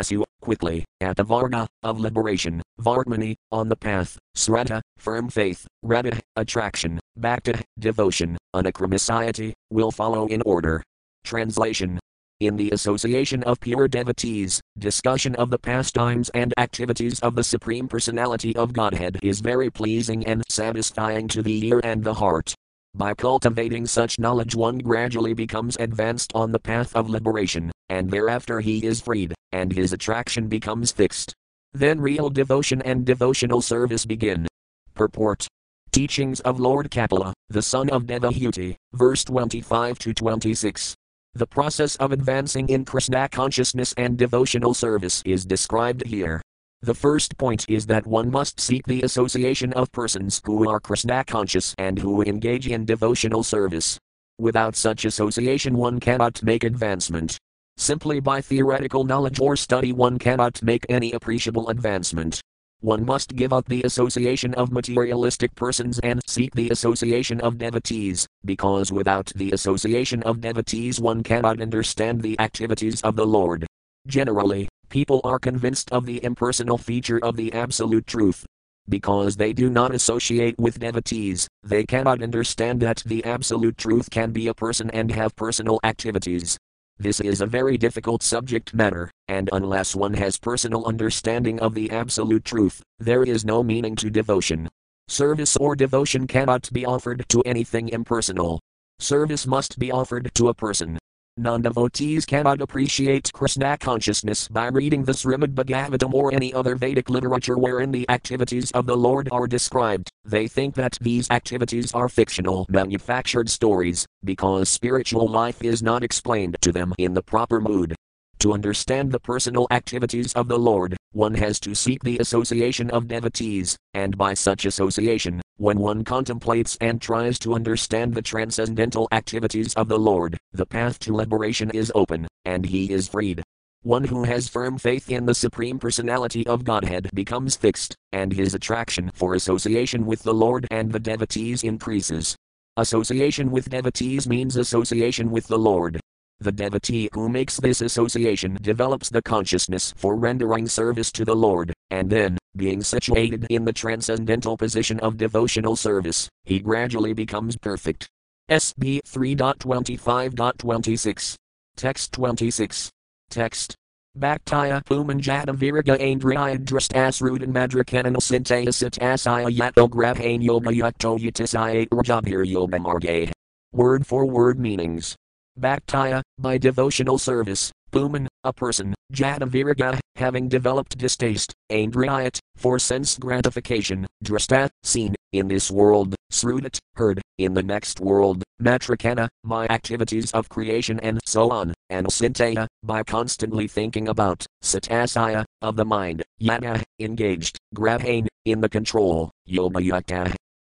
asu, quickly, at the varga, of liberation, vartmani, on the path, srata, firm faith, Radha, attraction, bhakta, devotion, anakramiciety, will follow in order. Translation. In the association of pure devotees, discussion of the pastimes and activities of the Supreme Personality of Godhead is very pleasing and satisfying to the ear and the heart. By cultivating such knowledge, one gradually becomes advanced on the path of liberation, and thereafter he is freed, and his attraction becomes fixed. Then real devotion and devotional service begin. Purport Teachings of Lord Kapila, the son of Devahuti, verse 25 to 26. The process of advancing in Krishna consciousness and devotional service is described here. The first point is that one must seek the association of persons who are Krishna conscious and who engage in devotional service. Without such association, one cannot make advancement. Simply by theoretical knowledge or study, one cannot make any appreciable advancement. One must give up the association of materialistic persons and seek the association of devotees, because without the association of devotees one cannot understand the activities of the Lord. Generally, people are convinced of the impersonal feature of the Absolute Truth. Because they do not associate with devotees, they cannot understand that the Absolute Truth can be a person and have personal activities. This is a very difficult subject matter, and unless one has personal understanding of the absolute truth, there is no meaning to devotion. Service or devotion cannot be offered to anything impersonal. Service must be offered to a person. Non devotees cannot appreciate Krishna consciousness by reading the Srimad Bhagavatam or any other Vedic literature wherein the activities of the Lord are described. They think that these activities are fictional, manufactured stories, because spiritual life is not explained to them in the proper mood. To understand the personal activities of the Lord, one has to seek the association of devotees, and by such association, when one contemplates and tries to understand the transcendental activities of the Lord, the path to liberation is open, and he is freed. One who has firm faith in the Supreme Personality of Godhead becomes fixed, and his attraction for association with the Lord and the devotees increases. Association with devotees means association with the Lord. The devotee who makes this association develops the consciousness for rendering service to the Lord, and then, being situated in the transcendental position of devotional service, he gradually becomes perfect. SB 3.25.26. Text 26. Text. Bhaktaya Pumanjata Viraga Andriya Drastasrudan Madrakanana Sintayasit Asaya Yato Grabhane Yoga Yakto Yatisaya Rajabhir Yoga. Word for word meanings. Bhaktaya, by devotional service, Puman, a person, Jataviraga, having developed distaste, Andriyat, for sense gratification, Drasta, seen, in this world, Srudat, heard, in the next world, Matrakana, my activities of creation and so on, and Sintaya, by constantly thinking about, Satasaya, of the mind, Yada, engaged, Grabhane, in the control, Yoga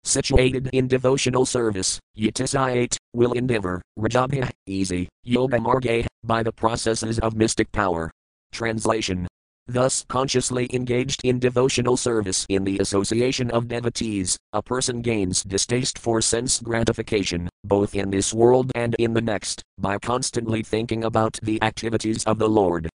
situated in devotional service, yatisayate, will endeavor, rajabhya, easy, yoga marge, by the processes of mystic power. Translation Thus, consciously engaged in devotional service in the association of devotees, a person gains distaste for sense gratification, both in this world and in the next, by constantly thinking about the activities of the Lord.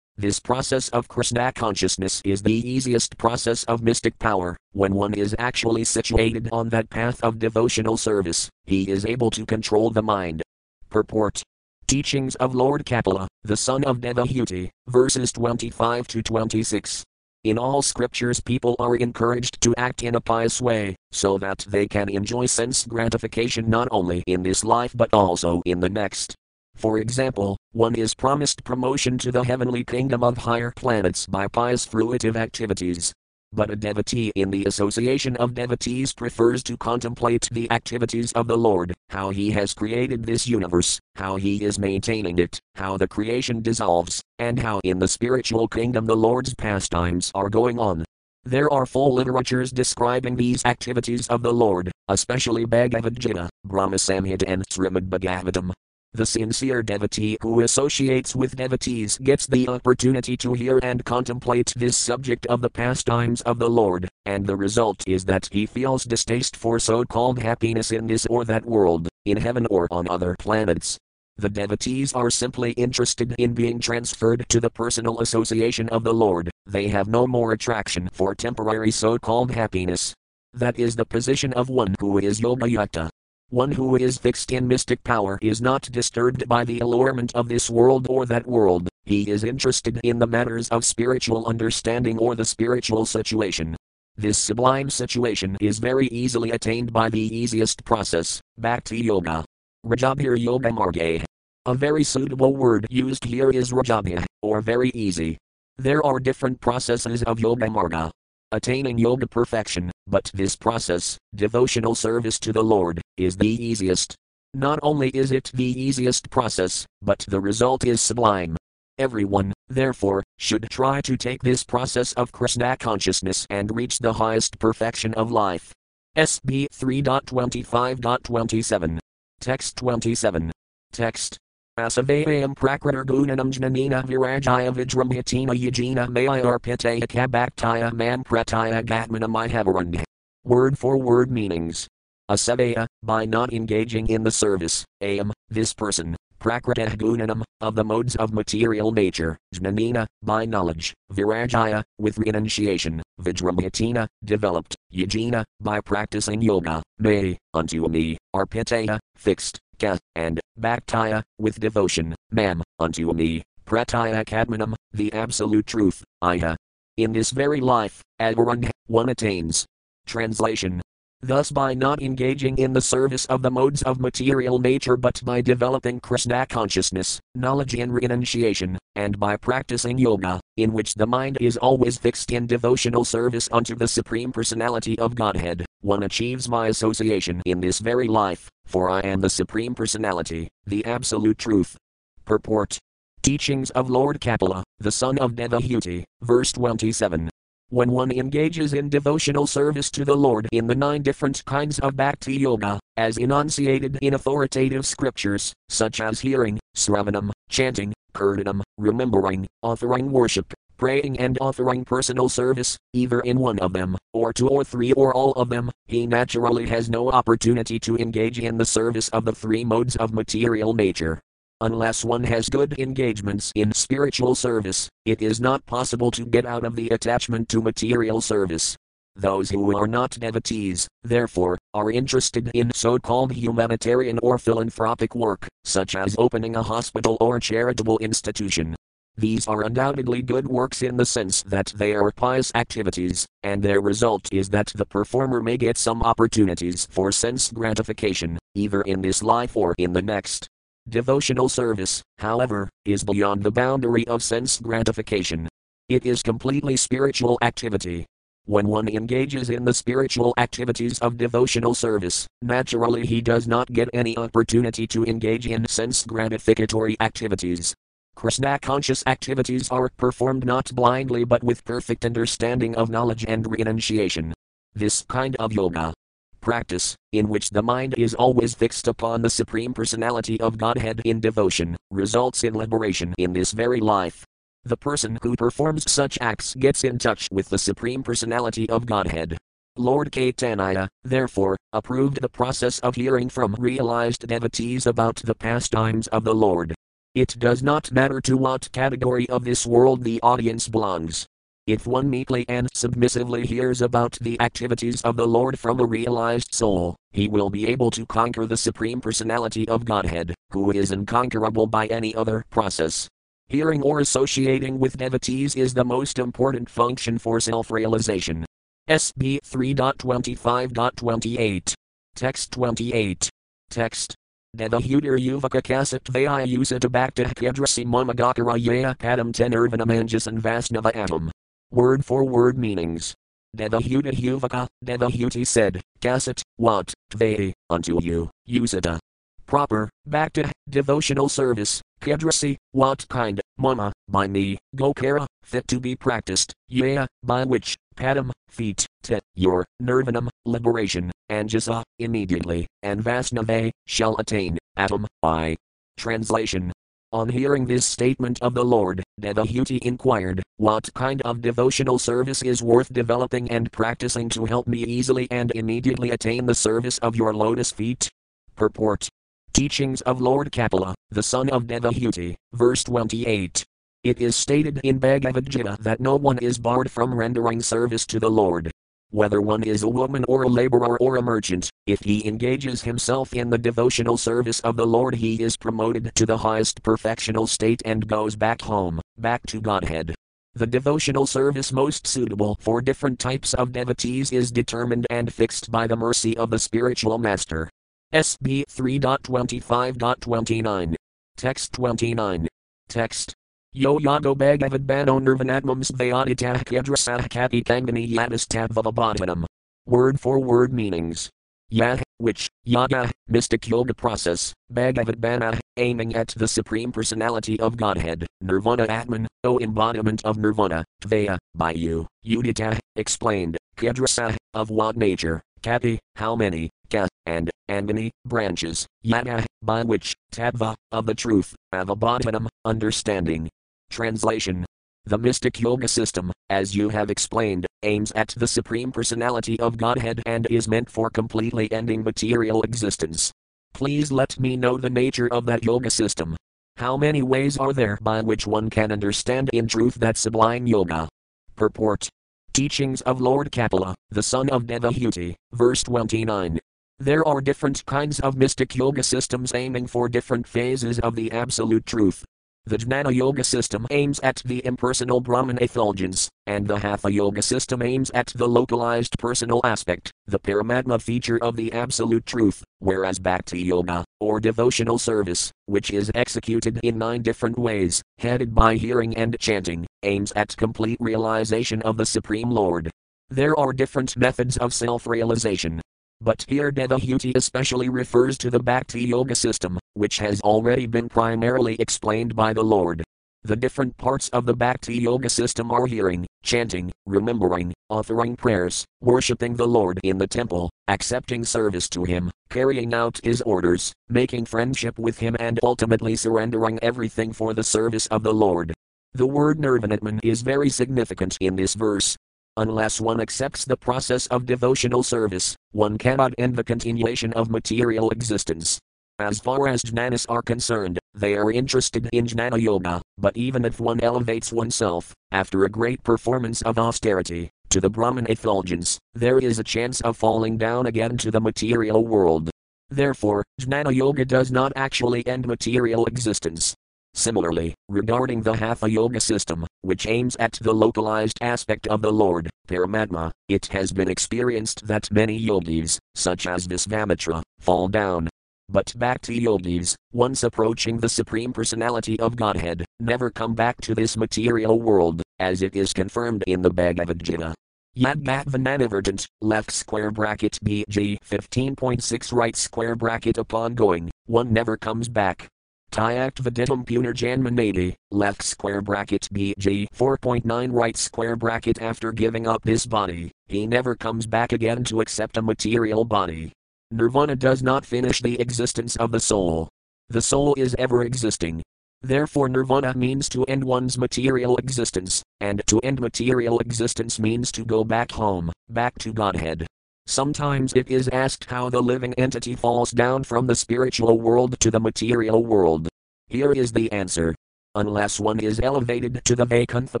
This process of Krishna consciousness is the easiest process of mystic power. When one is actually situated on that path of devotional service, he is able to control the mind. Purport Teachings of Lord Kapila, the son of Devahuti, verses 25 to 26. In all scriptures, people are encouraged to act in a pious way, so that they can enjoy sense gratification not only in this life but also in the next. For example, one is promised promotion to the heavenly kingdom of higher planets by pious fruitive activities. But a devotee in the association of devotees prefers to contemplate the activities of the Lord, how he has created this universe, how he is maintaining it, how the creation dissolves, and how in the spiritual kingdom the Lord's pastimes are going on. There are full literatures describing these activities of the Lord, especially Bhagavad Gita, Brahma Samhita, and Srimad Bhagavatam. The sincere devotee who associates with devotees gets the opportunity to hear and contemplate this subject of the pastimes of the Lord, and the result is that he feels distaste for so called happiness in this or that world, in heaven or on other planets. the devotees are simply interested in being transferred to the personal association of the Lord, they have no more attraction for temporary so called happiness. That is the position of one who is Yoga Yukta. One who is fixed in mystic power is not disturbed by the allurement of this world or that world, he is interested in the matters of spiritual understanding or the spiritual situation. This sublime situation is very easily attained by the easiest process, Bhakti Yoga. Rajabhir Yoga Marge. A very suitable word used here is Rajabhya, or very easy. There are different processes of Yoga Marga. Attaining yoga perfection, but this process, devotional service to the Lord, is the easiest. Not only is it the easiest process, but the result is sublime. Everyone, therefore, should try to take this process of Krishna consciousness and reach the highest perfection of life. SB 3.25.27. Text 27. Text. Asavayam prakrita gunanam jnanina virajaya vijramhitina yajina mayarpitaya kabaktaya mamprataya gatmanam Word for word meanings. Asavaya, by not engaging in the service, am, this person, prakrita gunanam, of the modes of material nature, jnanina, by knowledge, virajaya, with renunciation, vijramhitina, developed, yajina, by practicing yoga, may, unto me, arpitaya, fixed, ka, and, bhaktaya, with devotion, mam, unto me, prataya kadmanam, the absolute truth, iha. In this very life, advarang, one attains. Translation Thus, by not engaging in the service of the modes of material nature but by developing Krishna consciousness, knowledge and renunciation, and by practicing yoga, in which the mind is always fixed in devotional service unto the Supreme Personality of Godhead, one achieves my association in this very life, for I am the Supreme Personality, the Absolute Truth. Purport Teachings of Lord Kapila, the son of Devahuti, verse 27. When one engages in devotional service to the Lord in the nine different kinds of bhakti yoga, as enunciated in authoritative scriptures, such as hearing, sravanam, chanting, kirtanam, remembering, offering worship, praying and offering personal service, either in one of them, or two or three or all of them, he naturally has no opportunity to engage in the service of the three modes of material nature. Unless one has good engagements in spiritual service, it is not possible to get out of the attachment to material service. Those who are not devotees, therefore, are interested in so called humanitarian or philanthropic work, such as opening a hospital or charitable institution. These are undoubtedly good works in the sense that they are pious activities, and their result is that the performer may get some opportunities for sense gratification, either in this life or in the next. Devotional service, however, is beyond the boundary of sense gratification. It is completely spiritual activity. When one engages in the spiritual activities of devotional service, naturally he does not get any opportunity to engage in sense gratificatory activities. Krishna conscious activities are performed not blindly but with perfect understanding of knowledge and renunciation. This kind of yoga, practice, in which the mind is always fixed upon the Supreme Personality of Godhead in devotion, results in liberation in this very life. The person who performs such acts gets in touch with the Supreme Personality of Godhead. Lord Caitanya, therefore, approved the process of hearing from realized devotees about the pastimes of the Lord. It does not matter to what category of this world the audience belongs, if one meekly and submissively hears about the activities of the Lord from a realized soul, he will be able to conquer the Supreme Personality of Godhead, who is unconquerable by any other process. Hearing or associating with devotees is the most important function for self realization. SB 3.25.28. Text 28. Text. Devahudir Yuvaka Kasattvaya Usita Bhakta Kedrasi Mamagakara Padam Tenurvanamanjas and Vasnava Atom. Word for word meanings. Devahuta Huvaka, Devahuti said, Kasat, what, Tvei, unto you, Usita. Proper, bhakta, devotional service, Kedrasi, what kind, Mama, by me, Gokara, fit to be practiced, Yea, by which, Padam, feet, Te, your, Nirvanam, liberation, Anjasa, immediately, and Vasnave, shall attain, Atom, I. Translation on hearing this statement of the Lord, Devahuti inquired, What kind of devotional service is worth developing and practicing to help me easily and immediately attain the service of your lotus feet? Purport Teachings of Lord Kapila, the son of Devahuti, verse 28. It is stated in Bhagavad Gita that no one is barred from rendering service to the Lord. Whether one is a woman or a laborer or a merchant, if he engages himself in the devotional service of the Lord, he is promoted to the highest perfectional state and goes back home, back to Godhead. The devotional service most suitable for different types of devotees is determined and fixed by the mercy of the spiritual master. SB 3.25.29. Text 29. Text. Yo yago bhagavad bano nirvanatmam svayaditah kadrasah kati kangani yadistadvavabhadanam. Word for word meanings. Yah, which, yaga, mystic yoga process, Bhagavad Bana, ah, aiming at the Supreme Personality of Godhead, Nirvana Atman, O embodiment of Nirvana, Tvaya, by you, Udita, explained, Kadrasa, of what nature, Kati, how many, Ka, and, Angani, branches, Yada, by which, Tattva, of the truth, Avabodhanam, understanding. Translation the mystic yoga system, as you have explained, aims at the Supreme Personality of Godhead and is meant for completely ending material existence. Please let me know the nature of that yoga system. How many ways are there by which one can understand in truth that sublime yoga? Purport Teachings of Lord Kapila, the son of Devahuti, verse 29. There are different kinds of mystic yoga systems aiming for different phases of the Absolute Truth. The Jnana Yoga system aims at the impersonal Brahman effulgence, and the Hatha Yoga system aims at the localized personal aspect, the Paramatma feature of the Absolute Truth, whereas Bhakti Yoga, or devotional service, which is executed in nine different ways, headed by hearing and chanting, aims at complete realization of the Supreme Lord. There are different methods of self realization, but here Devahuti especially refers to the Bhakti Yoga system, which has already been primarily explained by the Lord. The different parts of the Bhakti Yoga system are hearing, chanting, remembering, offering prayers, worshipping the Lord in the temple, accepting service to Him, carrying out His orders, making friendship with Him, and ultimately surrendering everything for the service of the Lord. The word nirvanatman is very significant in this verse, Unless one accepts the process of devotional service, one cannot end the continuation of material existence. As far as jnanas are concerned, they are interested in jnana yoga, but even if one elevates oneself, after a great performance of austerity, to the Brahman effulgence, there is a chance of falling down again to the material world. Therefore, jnana yoga does not actually end material existence, Similarly, regarding the Hatha Yoga system, which aims at the localized aspect of the Lord, Paramatma, it has been experienced that many yogis, such as Visvamitra, fall down. But Bhakti yogis, once approaching the Supreme Personality of Godhead, never come back to this material world, as it is confirmed in the Bhagavad Gita. Yadbhatvananavertant, left square bracket BG 15.6 right square bracket upon going, one never comes back. Tyaktvaditum punarjanmanati, left square bracket BG 4.9 right square bracket after giving up his body, he never comes back again to accept a material body. Nirvana does not finish the existence of the soul. The soul is ever existing. Therefore, nirvana means to end one's material existence, and to end material existence means to go back home, back to Godhead. Sometimes it is asked how the living entity falls down from the spiritual world to the material world. Here is the answer. Unless one is elevated to the Vaikuntha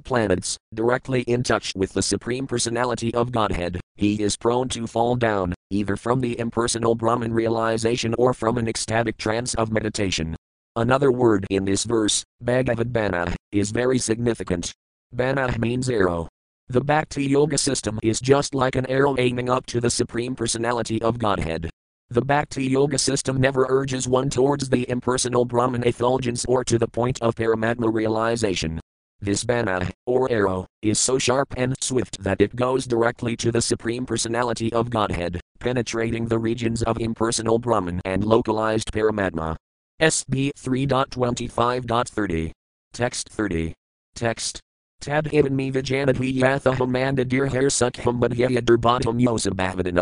planets, directly in touch with the Supreme Personality of Godhead, he is prone to fall down, either from the impersonal Brahman realization or from an ecstatic trance of meditation. Another word in this verse, Bhagavad Bana, is very significant. Bana means arrow, the Bhakti Yoga system is just like an arrow aiming up to the Supreme Personality of Godhead. The Bhakti Yoga system never urges one towards the impersonal Brahman effulgence or to the point of Paramatma realization. This bana, or arrow, is so sharp and swift that it goes directly to the Supreme Personality of Godhead, penetrating the regions of impersonal Brahman and localized Paramatma. SB 3.25.30. Text 30. Text Tad Tadhivan me vijanadhi yathaham mandadir hair sukham badhyaya durbatam yosabhavadan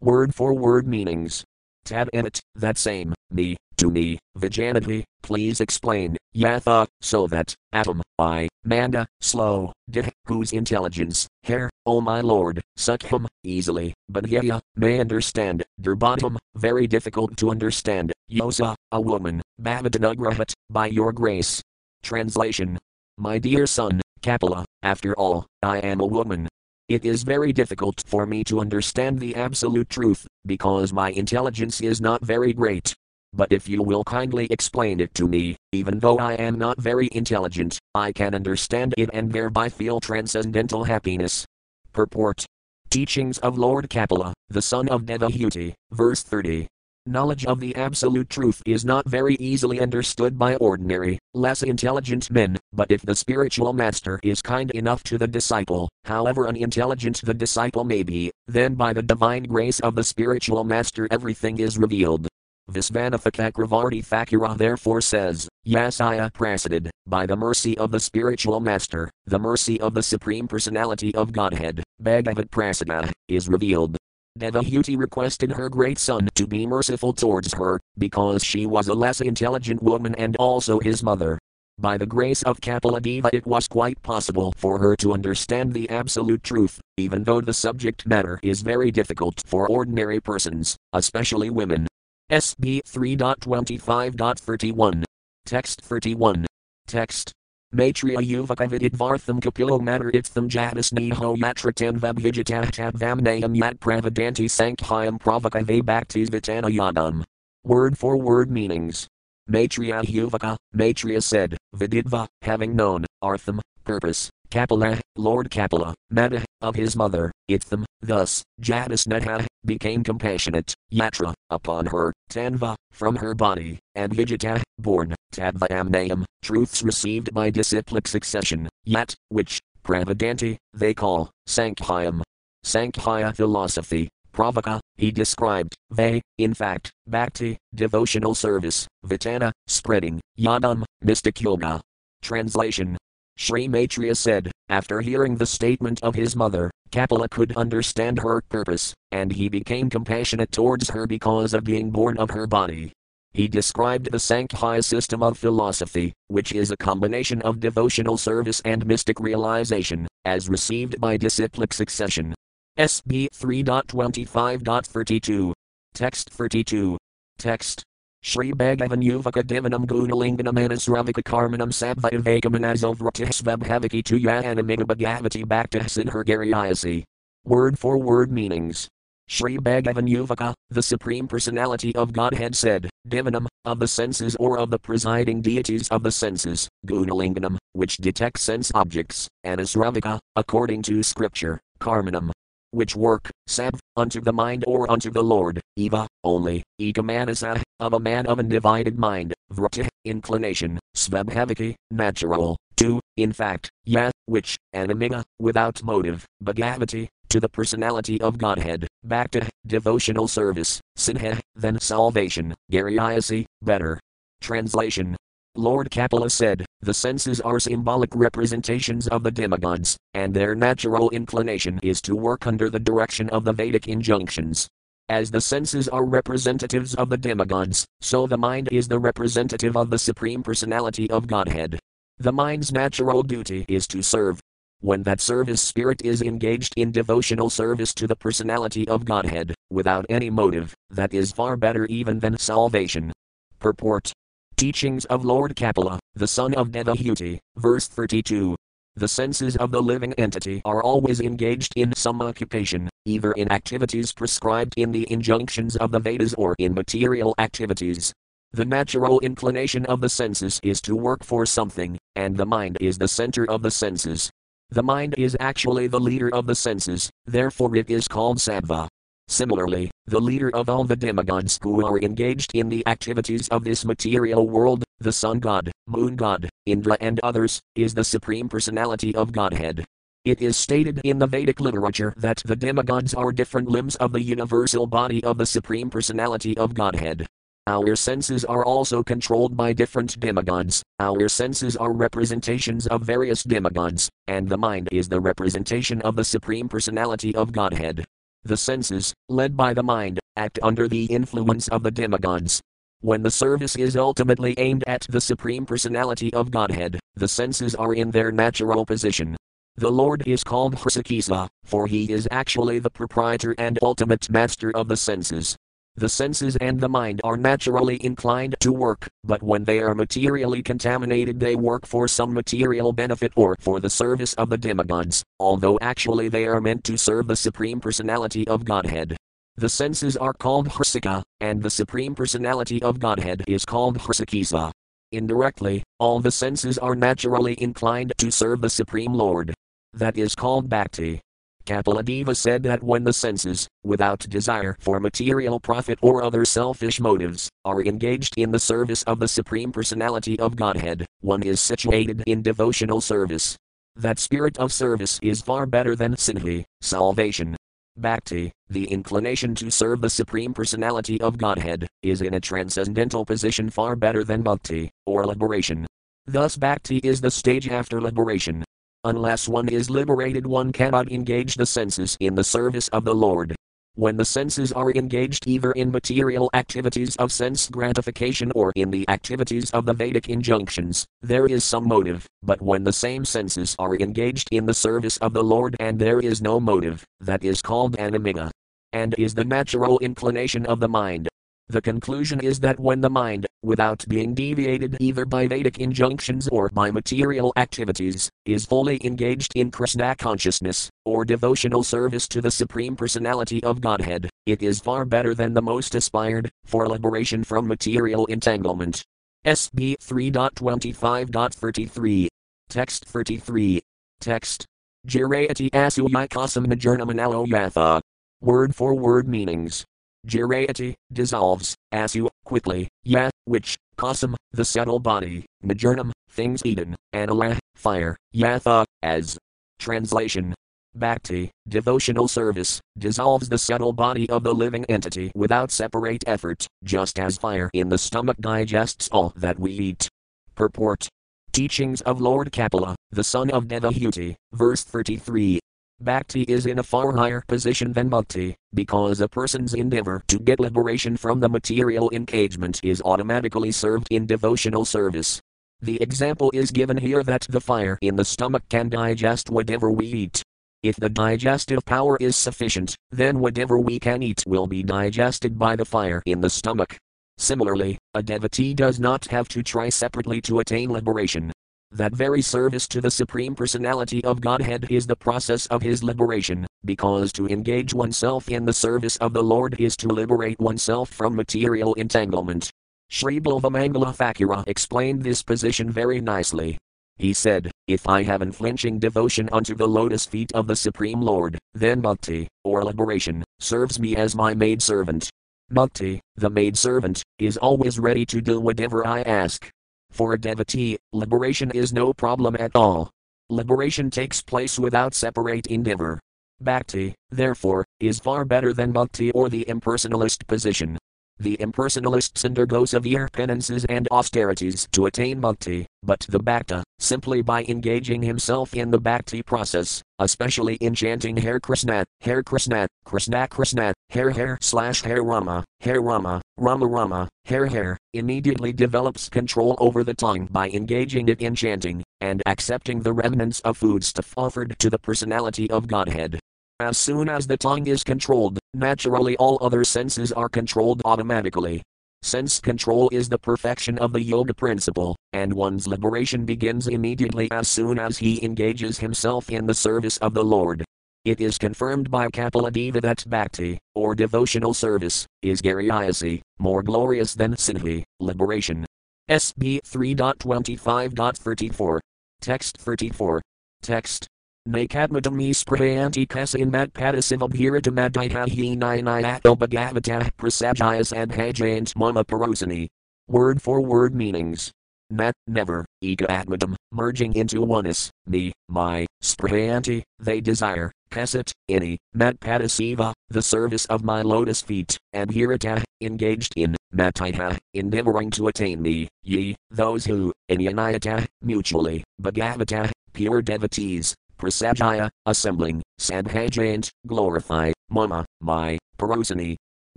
Word for word meanings. In it, that same, me, to me, vijanadhi, please explain, yatha, so that, atom, I, manda, slow, dih, whose intelligence, hair, O my lord, Sukham, easily, but Yaya, may understand, Durbatam, very difficult to understand, Yosa, a woman, Bhavadanugrahat, by your grace. Translation My dear son, Kapila, after all, I am a woman. It is very difficult for me to understand the absolute truth, because my intelligence is not very great. But if you will kindly explain it to me, even though I am not very intelligent, I can understand it and thereby feel transcendental happiness. Purport Teachings of Lord Kapila, the son of Devahuti, verse 30. Knowledge of the absolute truth is not very easily understood by ordinary, less intelligent men, but if the spiritual master is kind enough to the disciple, however unintelligent the disciple may be, then by the divine grace of the spiritual master everything is revealed. Visvanatha Cakravarti Thakura therefore says, Yasaya Prasidid, by the mercy of the spiritual master, the mercy of the Supreme Personality of Godhead, Bhagavat Prasada, is revealed. Devahuti requested her great son to be merciful towards her, because she was a less intelligent woman and also his mother. By the grace of Kapiladeva it was quite possible for her to understand the absolute truth, even though the subject matter is very difficult for ordinary persons, especially women. SB 3.25.31. Text 31. Text. Maitreya Yuvakavidid Vartham Kapilo Mataritham Jadasneho Yatratam Vabhijatahtab Vamnayam Yat Pravadanti Sankhyam Pravakave Bhaktis Vitana Yadam. Word for word meanings. Maitreya Yuvaka, Maitreya said, Vididva, having known, Artham, purpose, Kapila, Lord Kapila, Mata, of his mother, Itham, thus, Jadasnetha, became compassionate, Yatra, upon her, Tanva, from her body, and Vijita, born, Tadvayamnayam, truths received by disciplic succession, Yat, which, Pravadanti, they call, Sankhyam. Sankhya philosophy, Pravaka, he described, Ve, in fact, Bhakti, devotional service, Vitana, spreading, Yadam, mystic yoga. Translation Sri Maitreya said, after hearing the statement of his mother, Kapila could understand her purpose, and he became compassionate towards her because of being born of her body. He described the Sankhya system of philosophy, which is a combination of devotional service and mystic realization, as received by disciplic succession. SB 3.25.32. Text 32. Text. Shri Bhagavan Yuvaka Divanam Gunalinganam Anasravika Karmanam Sabvayavekamanazovratihsvabhaviki Tuyanamiga Bhagavati Bhaktahsin Hergariasi. Word for word meanings. Shri Bhagavan Yuvaka, the Supreme Personality of Godhead said, Divanam, of the senses or of the presiding deities of the senses, Gunalinganam, which detect sense objects, Anasravika, according to scripture, Karmanam, which work, sav, unto the mind or unto the Lord, eva, only, ekamanasa, of a man of undivided mind, vrata, inclination, svabhaviki, natural, to, in fact, ya, which, animiga, without motive, bhagavati, to the personality of Godhead, bhakta, devotional service, sinha, then salvation, gariasi, better. Translation Lord Kapila said, the senses are symbolic representations of the demigods, and their natural inclination is to work under the direction of the Vedic injunctions. As the senses are representatives of the demigods, so the mind is the representative of the Supreme Personality of Godhead. The mind's natural duty is to serve. When that service spirit is engaged in devotional service to the personality of Godhead, without any motive, that is far better even than salvation. Purport Teachings of Lord Kapila, the son of Devahuti, verse 32. The senses of the living entity are always engaged in some occupation, either in activities prescribed in the injunctions of the Vedas or in material activities. The natural inclination of the senses is to work for something, and the mind is the center of the senses. The mind is actually the leader of the senses, therefore it is called sattva. Similarly, the leader of all the demigods who are engaged in the activities of this material world, the sun god, moon god, Indra, and others, is the supreme personality of Godhead. It is stated in the Vedic literature that the demigods are different limbs of the universal body of the supreme personality of Godhead. Our senses are also controlled by different demigods, our senses are representations of various demigods, and the mind is the representation of the Supreme Personality of Godhead. The senses, led by the mind, act under the influence of the demigods. When the service is ultimately aimed at the Supreme Personality of Godhead, the senses are in their natural position. The Lord is called Hrishikesa, for he is actually the proprietor and ultimate master of the senses. The senses and the mind are naturally inclined to work, but when they are materially contaminated, they work for some material benefit or for the service of the demigods, although actually they are meant to serve the Supreme Personality of Godhead. The senses are called Hrsika, and the Supreme Personality of Godhead is called Hrishikesa. Indirectly, all the senses are naturally inclined to serve the Supreme Lord. That is called Bhakti. Kapiladeva said that when the senses, without desire for material profit or other selfish motives, are engaged in the service of the Supreme Personality of Godhead, one is situated in devotional service. That spirit of service is far better than siddhi, salvation. Bhakti, the inclination to serve the Supreme Personality of Godhead, is in a transcendental position far better than mukti, or liberation. Thus, bhakti is the stage after liberation, Unless one is liberated, one cannot engage the senses in the service of the Lord. When the senses are engaged either in material activities of sense gratification or in the activities of the Vedic injunctions, there is some motive, but when the same senses are engaged in the service of the Lord and there is no motive, that is called animiga. And is the natural inclination of the mind. The conclusion is that when the mind, without being deviated either by Vedic injunctions or by material activities, is fully engaged in Krishna consciousness, or devotional service to the Supreme Personality of Godhead, it is far better than the most aspired, for liberation from material entanglement. SB 3.25.33. Text 33. Text. Jirayati asuyikasam najernam yatha. Word for word meanings. Jirayati, dissolves, asu, quickly, ya, which, kasam, the subtle body, majernam, things eaten, anala, fire, yatha, as. Translation Bhakti, devotional service, dissolves the subtle body of the living entity without separate effort, just as fire in the stomach digests all that we eat. Purport Teachings of Lord Kapila, the son of Devahuti, verse 33. Bhakti is in a far higher position than mukti, because a person's endeavor to get liberation from the material engagement is automatically served in devotional service. The example is given here that the fire in the stomach can digest whatever we eat. If the digestive power is sufficient, then whatever we can eat will be digested by the fire in the stomach. Similarly, a devotee does not have to try separately to attain liberation. That very service to the Supreme Personality of Godhead is the process of his liberation, because to engage oneself in the service of the Lord is to liberate oneself from material entanglement. Sri Bilvamangala Thakura explained this position very nicely. He said, If I have unflinching devotion unto the lotus feet of the Supreme Lord, then mukti, or liberation, serves me as my maid servant. Mukti, the maid servant, is always ready to do whatever I ask. For a devotee, liberation is no problem at all. Liberation takes place without separate endeavor. Bhakti, therefore, is far better than mukti or the impersonalist position. The impersonalists undergo severe penances and austerities to attain mukti, but the bhakta, simply by engaging himself in the bhakti process, especially in chanting Hare Krishna, Hare Krishna, Krishna Krishna, Hare Hare slash Hare Rama, Hare Rama, Rama Rama, Hare Hare, immediately develops control over the tongue by engaging it in chanting, and accepting the remnants of foodstuff offered to the personality of Godhead. As soon as the tongue is controlled, naturally all other senses are controlled automatically. Sense control is the perfection of the yoga principle, and one's liberation begins immediately as soon as he engages himself in the service of the Lord. It is confirmed by Kapiladeva that bhakti, or devotional service, is gariyasi, more glorious than siddhi, liberation. SB 3.25.34. Text 34. Text Nakadmadami sprayanti kasin matpadasivabhiradamadihahi ninayato bhagavatah prasajayas adhajayant mama parosani. Word for word meanings. Nat, never, eka merging into oneness, me, my, sprayanti, they desire, kasat, any, matpadasiva, the service of my lotus feet, and hirata, ah, engaged in, matiha, ah, endeavoring to attain me, ye, those who, anyanayata, ah, mutually, bhagavata, pure devotees, Prasajaya, assembling, Sadhajayant, glorify, Mama, my, Parosani.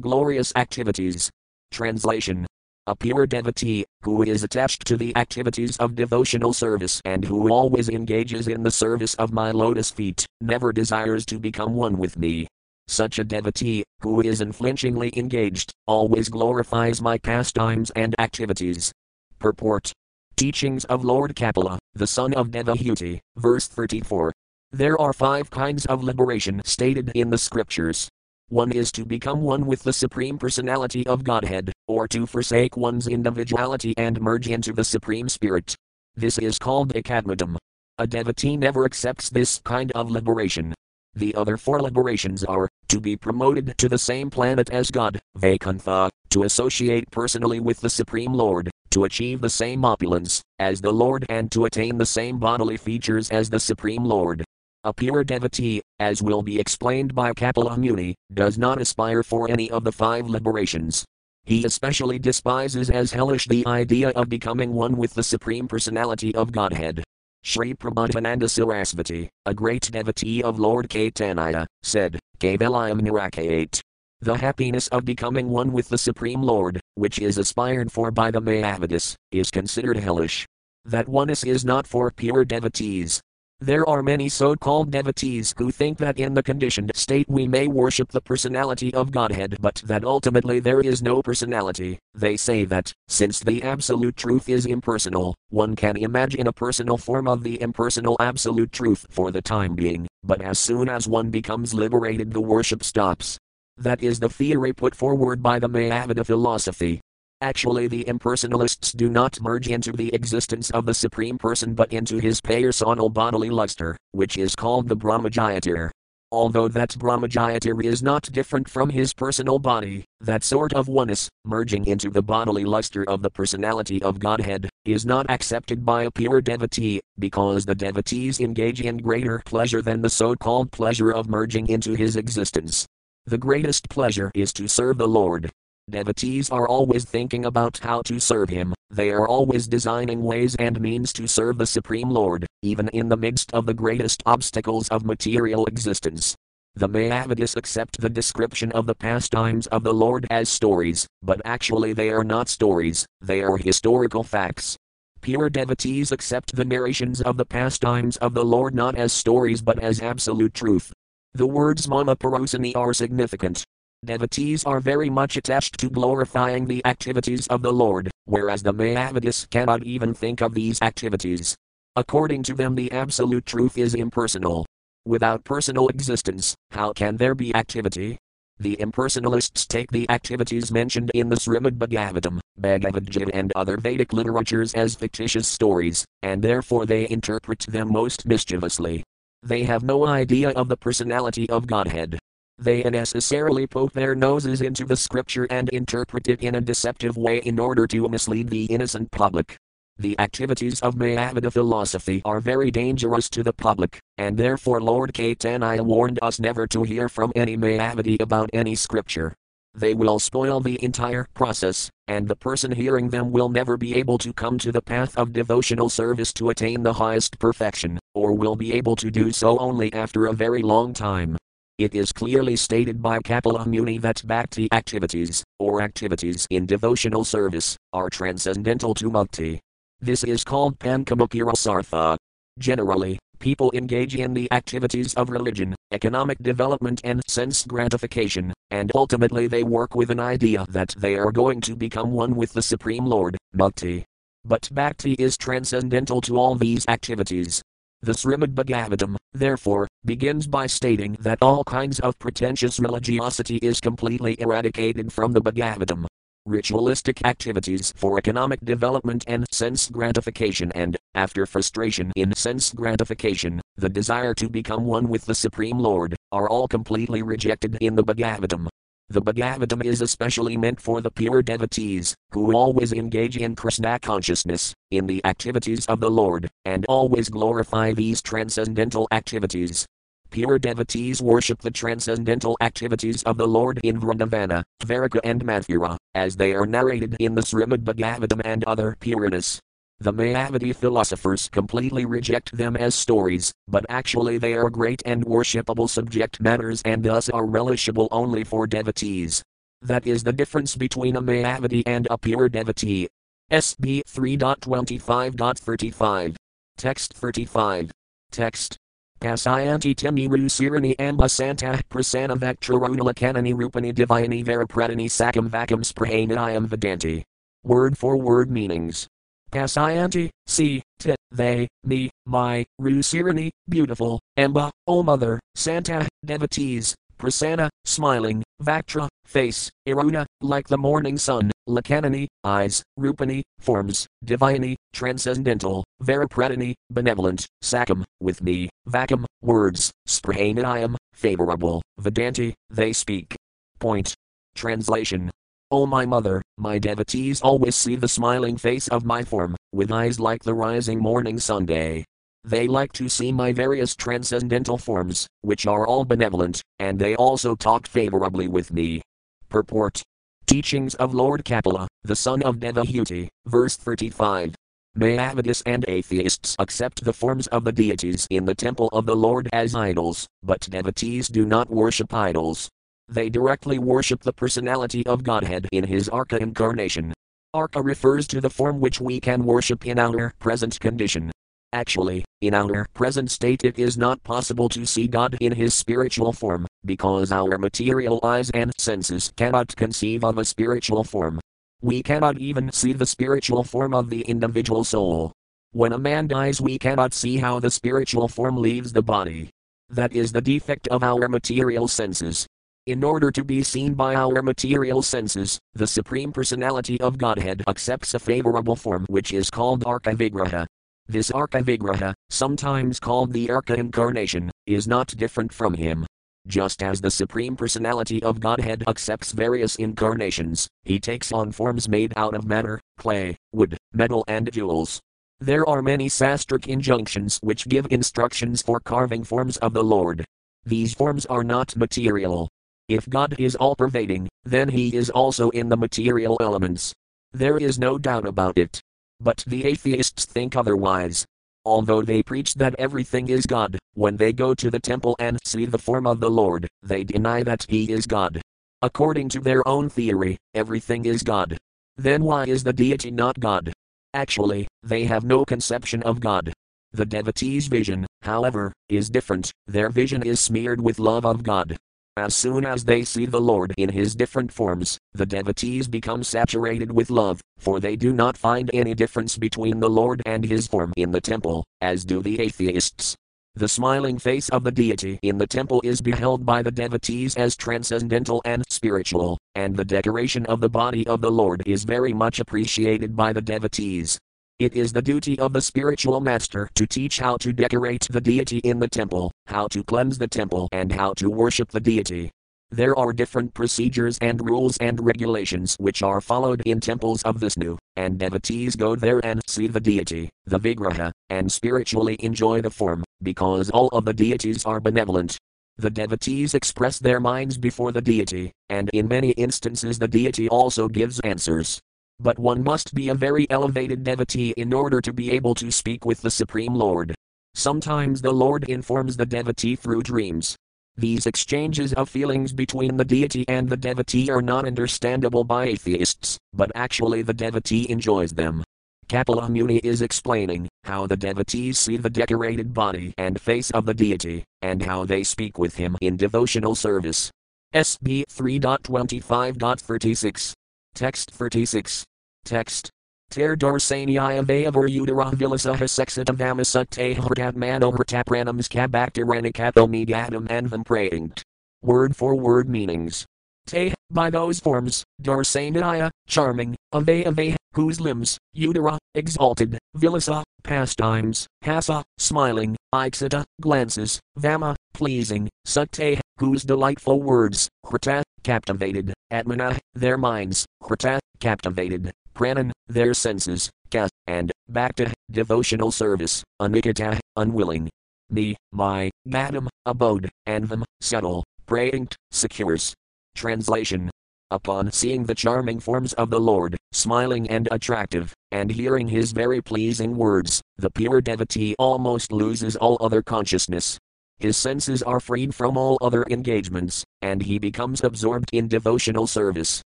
Glorious activities. Translation A pure devotee, who is attached to the activities of devotional service and who always engages in the service of my lotus feet, never desires to become one with me. Such a devotee, who is unflinchingly engaged, always glorifies my pastimes and activities. Purport Teachings of Lord Kapila, the son of Devahuti, verse 34. There are five kinds of liberation stated in the scriptures. One is to become one with the Supreme Personality of Godhead, or to forsake one's individuality and merge into the Supreme Spirit. This is called ekadmadam. A devotee never accepts this kind of liberation. The other four liberations are to be promoted to the same planet as God, Vaikuntha, to associate personally with the Supreme Lord, to achieve the same opulence as the Lord, and to attain the same bodily features as the Supreme Lord. A pure devotee, as will be explained by Kapila Muni, does not aspire for any of the five liberations. He especially despises as hellish the idea of becoming one with the Supreme Personality of Godhead. Sri Prabodhananda Sarasvati, a great devotee of Lord Caitanya, said, Kavalayam Nirakayate. The happiness of becoming one with the Supreme Lord, which is aspired for by the Mayavadis, is considered hellish. That oneness is not for pure devotees, there are many so called devotees who think that in the conditioned state we may worship the personality of Godhead, but that ultimately there is no personality. They say that, since the Absolute Truth is impersonal, one can imagine a personal form of the impersonal Absolute Truth for the time being, but as soon as one becomes liberated, the worship stops. That is the theory put forward by the Mayavada philosophy. Actually, the impersonalists do not merge into the existence of the Supreme Person but into his personal bodily luster, which is called the Brahmajyotir. Although that Brahmajyotir is not different from his personal body, that sort of oneness, merging into the bodily luster of the personality of Godhead, is not accepted by a pure devotee, because the devotees engage in greater pleasure than the so called pleasure of merging into his existence. The greatest pleasure is to serve the Lord, Devotees are always thinking about how to serve Him, they are always designing ways and means to serve the Supreme Lord, even in the midst of the greatest obstacles of material existence. The Mayavadis accept the description of the pastimes of the Lord as stories, but actually they are not stories, they are historical facts. Pure devotees accept the narrations of the pastimes of the Lord not as stories but as absolute truth. The words Mama Parosani are significant, Devotees are very much attached to glorifying the activities of the Lord, whereas the Mayavadis cannot even think of these activities. According to them, the absolute truth is impersonal. Without personal existence, how can there be activity? The impersonalists take the activities mentioned in the Srimad Bhagavatam, Bhagavad Gita, and other Vedic literatures as fictitious stories, and therefore they interpret them most mischievously. They have no idea of the personality of Godhead, they unnecessarily poke their noses into the scripture and interpret it in a deceptive way in order to mislead the innocent public. The activities of Mayavada philosophy are very dangerous to the public, and therefore Lord Caitanya warned us never to hear from any Mayavadi about any scripture. They will spoil the entire process, and the person hearing them will never be able to come to the path of devotional service to attain the highest perfection, or will be able to do so only after a very long time. It is clearly stated by Kapila Muni that bhakti activities, or activities in devotional service, are transcendental to mukti. This is called Pankamukirasartha. Generally, people engage in the activities of religion, economic development, and sense gratification, and ultimately they work with an idea that they are going to become one with the Supreme Lord, Mukti. But Bhakti is transcendental to all these activities, the Srimad Bhagavatam, therefore, begins by stating that all kinds of pretentious religiosity is completely eradicated from the Bhagavatam. Ritualistic activities for economic development and sense gratification, and, after frustration in sense gratification, the desire to become one with the Supreme Lord, are all completely rejected in the Bhagavatam. The Bhagavatam is especially meant for the pure devotees, who always engage in Krishna consciousness, in the activities of the Lord, and always glorify these transcendental activities. Pure devotees worship the transcendental activities of the Lord in Vrindavana, Dvaraka, and Mathura, as they are narrated in the Srimad Bhagavatam and other Puranas. The Mayavadi philosophers completely reject them as stories, but actually they are great and worshipable subject matters and thus are relishable only for devotees. That is the difference between a Mayavadi and a pure devotee. SB 3.25.35. Text 35. Text. Kasayanti Timiru Sirani Amba Santa Prasana Vectrarunala Kanani Rupani Divayani Varapratani Sakam Vakam Sprahanayam Vedanti. Word for word meanings. Kasayanti, see, they, me, my, Rusirani, beautiful, Amba, O mother, Santa, devotees, Prasanna, smiling, Vaktra, face, Iruna, like the morning sun, Lakanani, eyes, Rupani, forms, Divinity, transcendental, Varapratani, benevolent, Sakam, with me, Vakam, words, Sprahanayam, favorable, Vedanti, they speak. Point. Translation O my mother, my devotees always see the smiling face of my form, with eyes like the rising morning Sunday. They like to see my various transcendental forms, which are all benevolent, and they also talk favorably with me. Purport Teachings of Lord Kapila, the son of Devahuti, verse 35. May Mayavadis and atheists accept the forms of the deities in the temple of the Lord as idols, but devotees do not worship idols, they directly worship the personality of Godhead in his Arca incarnation. Arca refers to the form which we can worship in our present condition. Actually, in our present state, it is not possible to see God in his spiritual form, because our material eyes and senses cannot conceive of a spiritual form. We cannot even see the spiritual form of the individual soul. When a man dies, we cannot see how the spiritual form leaves the body. That is the defect of our material senses. In order to be seen by our material senses, the Supreme Personality of Godhead accepts a favorable form which is called Arcavigraha. This Arcavigraha, sometimes called the Arca Incarnation, is not different from him. Just as the Supreme Personality of Godhead accepts various incarnations, he takes on forms made out of matter, clay, wood, metal, and jewels. There are many sastric injunctions which give instructions for carving forms of the Lord. These forms are not material, if God is all pervading, then He is also in the material elements. There is no doubt about it. But the atheists think otherwise. Although they preach that everything is God, when they go to the temple and see the form of the Lord, they deny that He is God. According to their own theory, everything is God. Then why is the deity not God? Actually, they have no conception of God. The devotee's vision, however, is different, their vision is smeared with love of God, as soon as they see the Lord in his different forms, the devotees become saturated with love, for they do not find any difference between the Lord and his form in the temple, as do the atheists. The smiling face of the deity in the temple is beheld by the devotees as transcendental and spiritual, and the decoration of the body of the Lord is very much appreciated by the devotees. It is the duty of the spiritual master to teach how to decorate the deity in the temple, how to cleanse the temple, and how to worship the deity. There are different procedures and rules and regulations which are followed in temples of Vishnu, and devotees go there and see the deity, the Vigraha, and spiritually enjoy the form, because all of the deities are benevolent. The devotees express their minds before the deity, and in many instances the deity also gives answers but one must be a very elevated devotee in order to be able to speak with the Supreme Lord. Sometimes the Lord informs the devotee through dreams. These exchanges of feelings between the deity and the devotee are not understandable by atheists, but actually the devotee enjoys them. Kapila Muni is explaining how the devotees see the decorated body and face of the deity, and how they speak with him in devotional service. SB 3.25.36. Text 36. Text. Ter darsaniya vayavur udara vilasaha sexita vamasukte hardatmano hartapranams kabaktiranikato mediatum anvam prayingt. Word for word meanings. Te, by those forms, darsaniya, charming, ave ave, whose limbs, udara, exalted, vilasa, pastimes, hasa, smiling, ixita, glances, vama, pleasing, sukte, whose delightful words, hrita, captivated, atmana, their minds, hrita, captivated, pranan, their senses, ka, and, bhakta, devotional service, anikata, unwilling. Me, my, madam, abode, anvam, subtle, praying, secures. Translation Upon seeing the charming forms of the Lord, smiling and attractive, and hearing his very pleasing words, the pure devotee almost loses all other consciousness. his senses are freed from all other engagements, and he becomes absorbed in devotional service.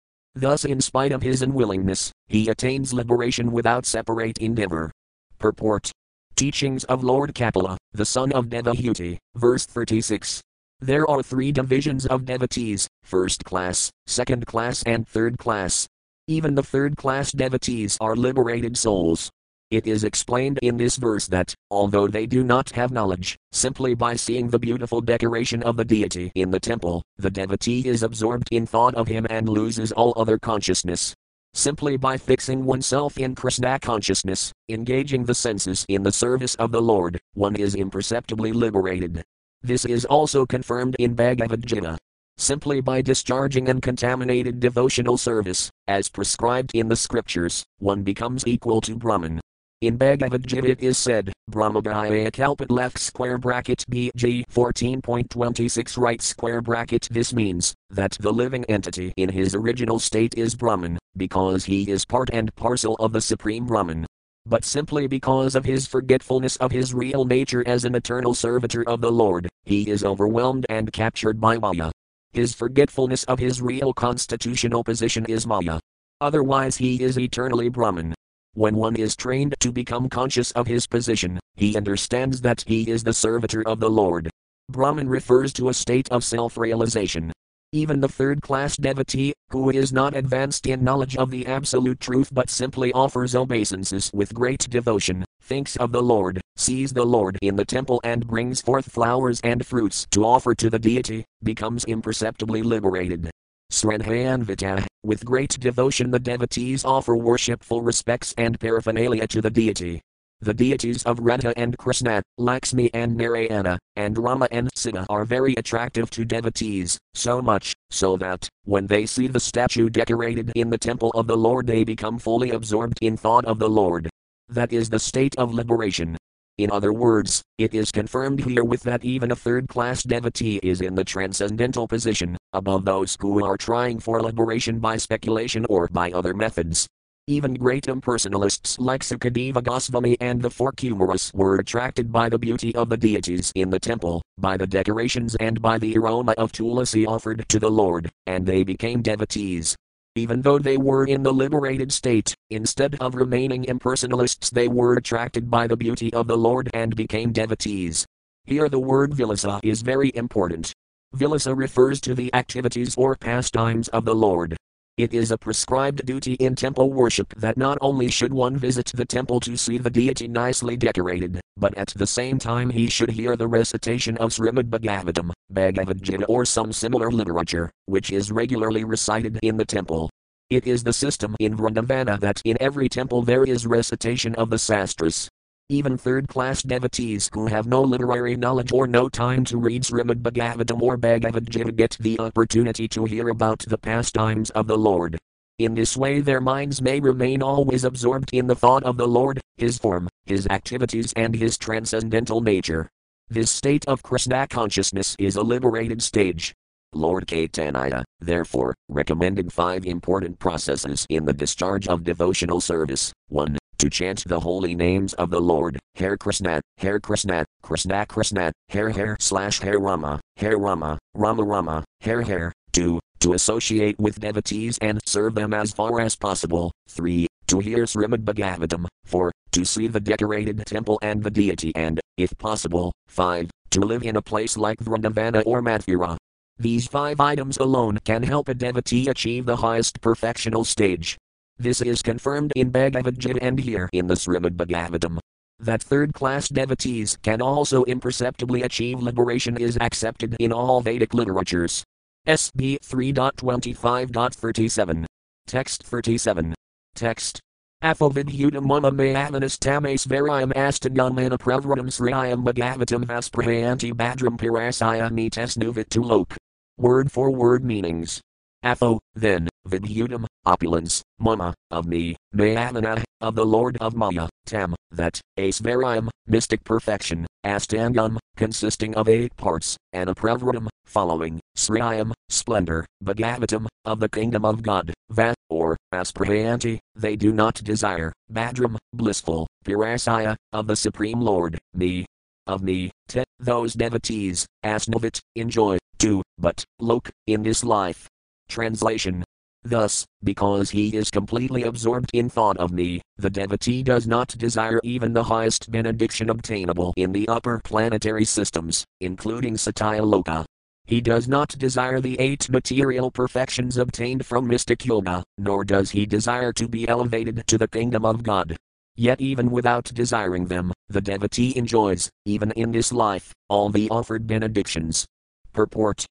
Thus, in spite of his unwillingness, he attains liberation without separate endeavor. Purport Teachings of Lord Kapila, the son of Devahuti, verse 36. There are three divisions of devotees first class, second class, and third class. Even the third class devotees are liberated souls. It is explained in this verse that, although they do not have knowledge, simply by seeing the beautiful decoration of the deity in the temple, the devotee is absorbed in thought of him and loses all other consciousness. Simply by fixing oneself in Krishna consciousness, engaging the senses in the service of the Lord, one is imperceptibly liberated. This is also confirmed in Bhagavad Gita. Simply by discharging uncontaminated devotional service, as prescribed in the scriptures, one becomes equal to Brahman. In Bhagavad Gita it is said, Brahmagaya kalpat left square bracket BG 14.26 right square bracket. This means that the living entity in his original state is Brahman, because he is part and parcel of the Supreme Brahman but simply because of his forgetfulness of his real nature as an eternal servitor of the Lord, he is overwhelmed and captured by Maya. His forgetfulness of his real constitutional position is Maya. Otherwise, he is eternally Brahman. When one is trained to become conscious of his position, he understands that he is the servitor of the Lord. Brahman refers to a state of self realization, even the third class devotee, who is not advanced in knowledge of the absolute truth but simply offers obeisances with great devotion, thinks of the Lord, sees the Lord in the temple and brings forth flowers and fruits to offer to the deity, becomes imperceptibly liberated. Sranhayanvita, with great devotion the devotees offer worshipful respects and paraphernalia to the deity, the deities of Radha and Krishna, Lakshmi and Narayana, and Rama and Sita are very attractive to devotees, so much so that, when they see the statue decorated in the temple of the Lord, they become fully absorbed in thought of the Lord. That is the state of liberation. In other words, it is confirmed here with that even a third class devotee is in the transcendental position, above those who are trying for liberation by speculation or by other methods. Even great impersonalists like Sukadeva Goswami and the four Kumaras were attracted by the beauty of the deities in the temple, by the decorations and by the aroma of tulasi offered to the Lord, and they became devotees. Even though they were in the liberated state, instead of remaining impersonalists, they were attracted by the beauty of the Lord and became devotees. Here the word vilasa is very important. Vilasa refers to the activities or pastimes of the Lord. It is a prescribed duty in temple worship that not only should one visit the temple to see the deity nicely decorated, but at the same time he should hear the recitation of Srimad Bhagavatam, Bhagavad Gita, or some similar literature, which is regularly recited in the temple. It is the system in Vrindavana that in every temple there is recitation of the Sastras, even third class devotees who have no literary knowledge or no time to read Srimad Bhagavatam or Bhagavad Gita get the opportunity to hear about the pastimes of the Lord. In this way, their minds may remain always absorbed in the thought of the Lord, His form, His activities, and His transcendental nature. This state of Krishna consciousness is a liberated stage. Lord Caitanya, therefore, recommended five important processes in the discharge of devotional service. 1 to chant the holy names of the Lord, Hare Krishna, Hare Krishna, Krishna Krishna, Hare Hare slash Hare Rama, Hare Rama, Rama Rama, Hare Hare. 2. To associate with devotees and serve them as far as possible. 3. To hear Srimad Bhagavatam. 4. To see the decorated temple and the deity and, if possible, 5. To live in a place like Vrindavana or Mathura. These five items alone can help a devotee achieve the highest perfectional stage. This is confirmed in Bhagavad Gita and here in the Srimad Bhagavatam. That third class devotees can also imperceptibly achieve liberation is accepted in all Vedic literatures. SB 3.25.37. Text 37. Text. Aphovidhutam mama mayavanas tamas varayam astanyamana pravratam sriyam bhagavatam vasprayanti badram pirasaya nites nuvit Word for word meanings. Apho, then, Vidhutam, opulence, Mama, of me, Mayavana, of the Lord of Maya, Tam, that, Asvaryam, mystic perfection, Astangam, consisting of eight parts, and Anapravratam, following, Sriyam, splendor, Bhagavatam, of the kingdom of God, Vat, or, Asprayanti, they do not desire, Badram, blissful, Pirasaya, of the Supreme Lord, me, of me, Te, those devotees, Asnavit, enjoy, too, but, look, in this life. Translation Thus, because he is completely absorbed in thought of me, the devotee does not desire even the highest benediction obtainable in the upper planetary systems, including Satyaloka. He does not desire the eight material perfections obtained from mystic yoga, nor does he desire to be elevated to the kingdom of God. Yet, even without desiring them, the devotee enjoys, even in this life, all the offered benedictions. Purport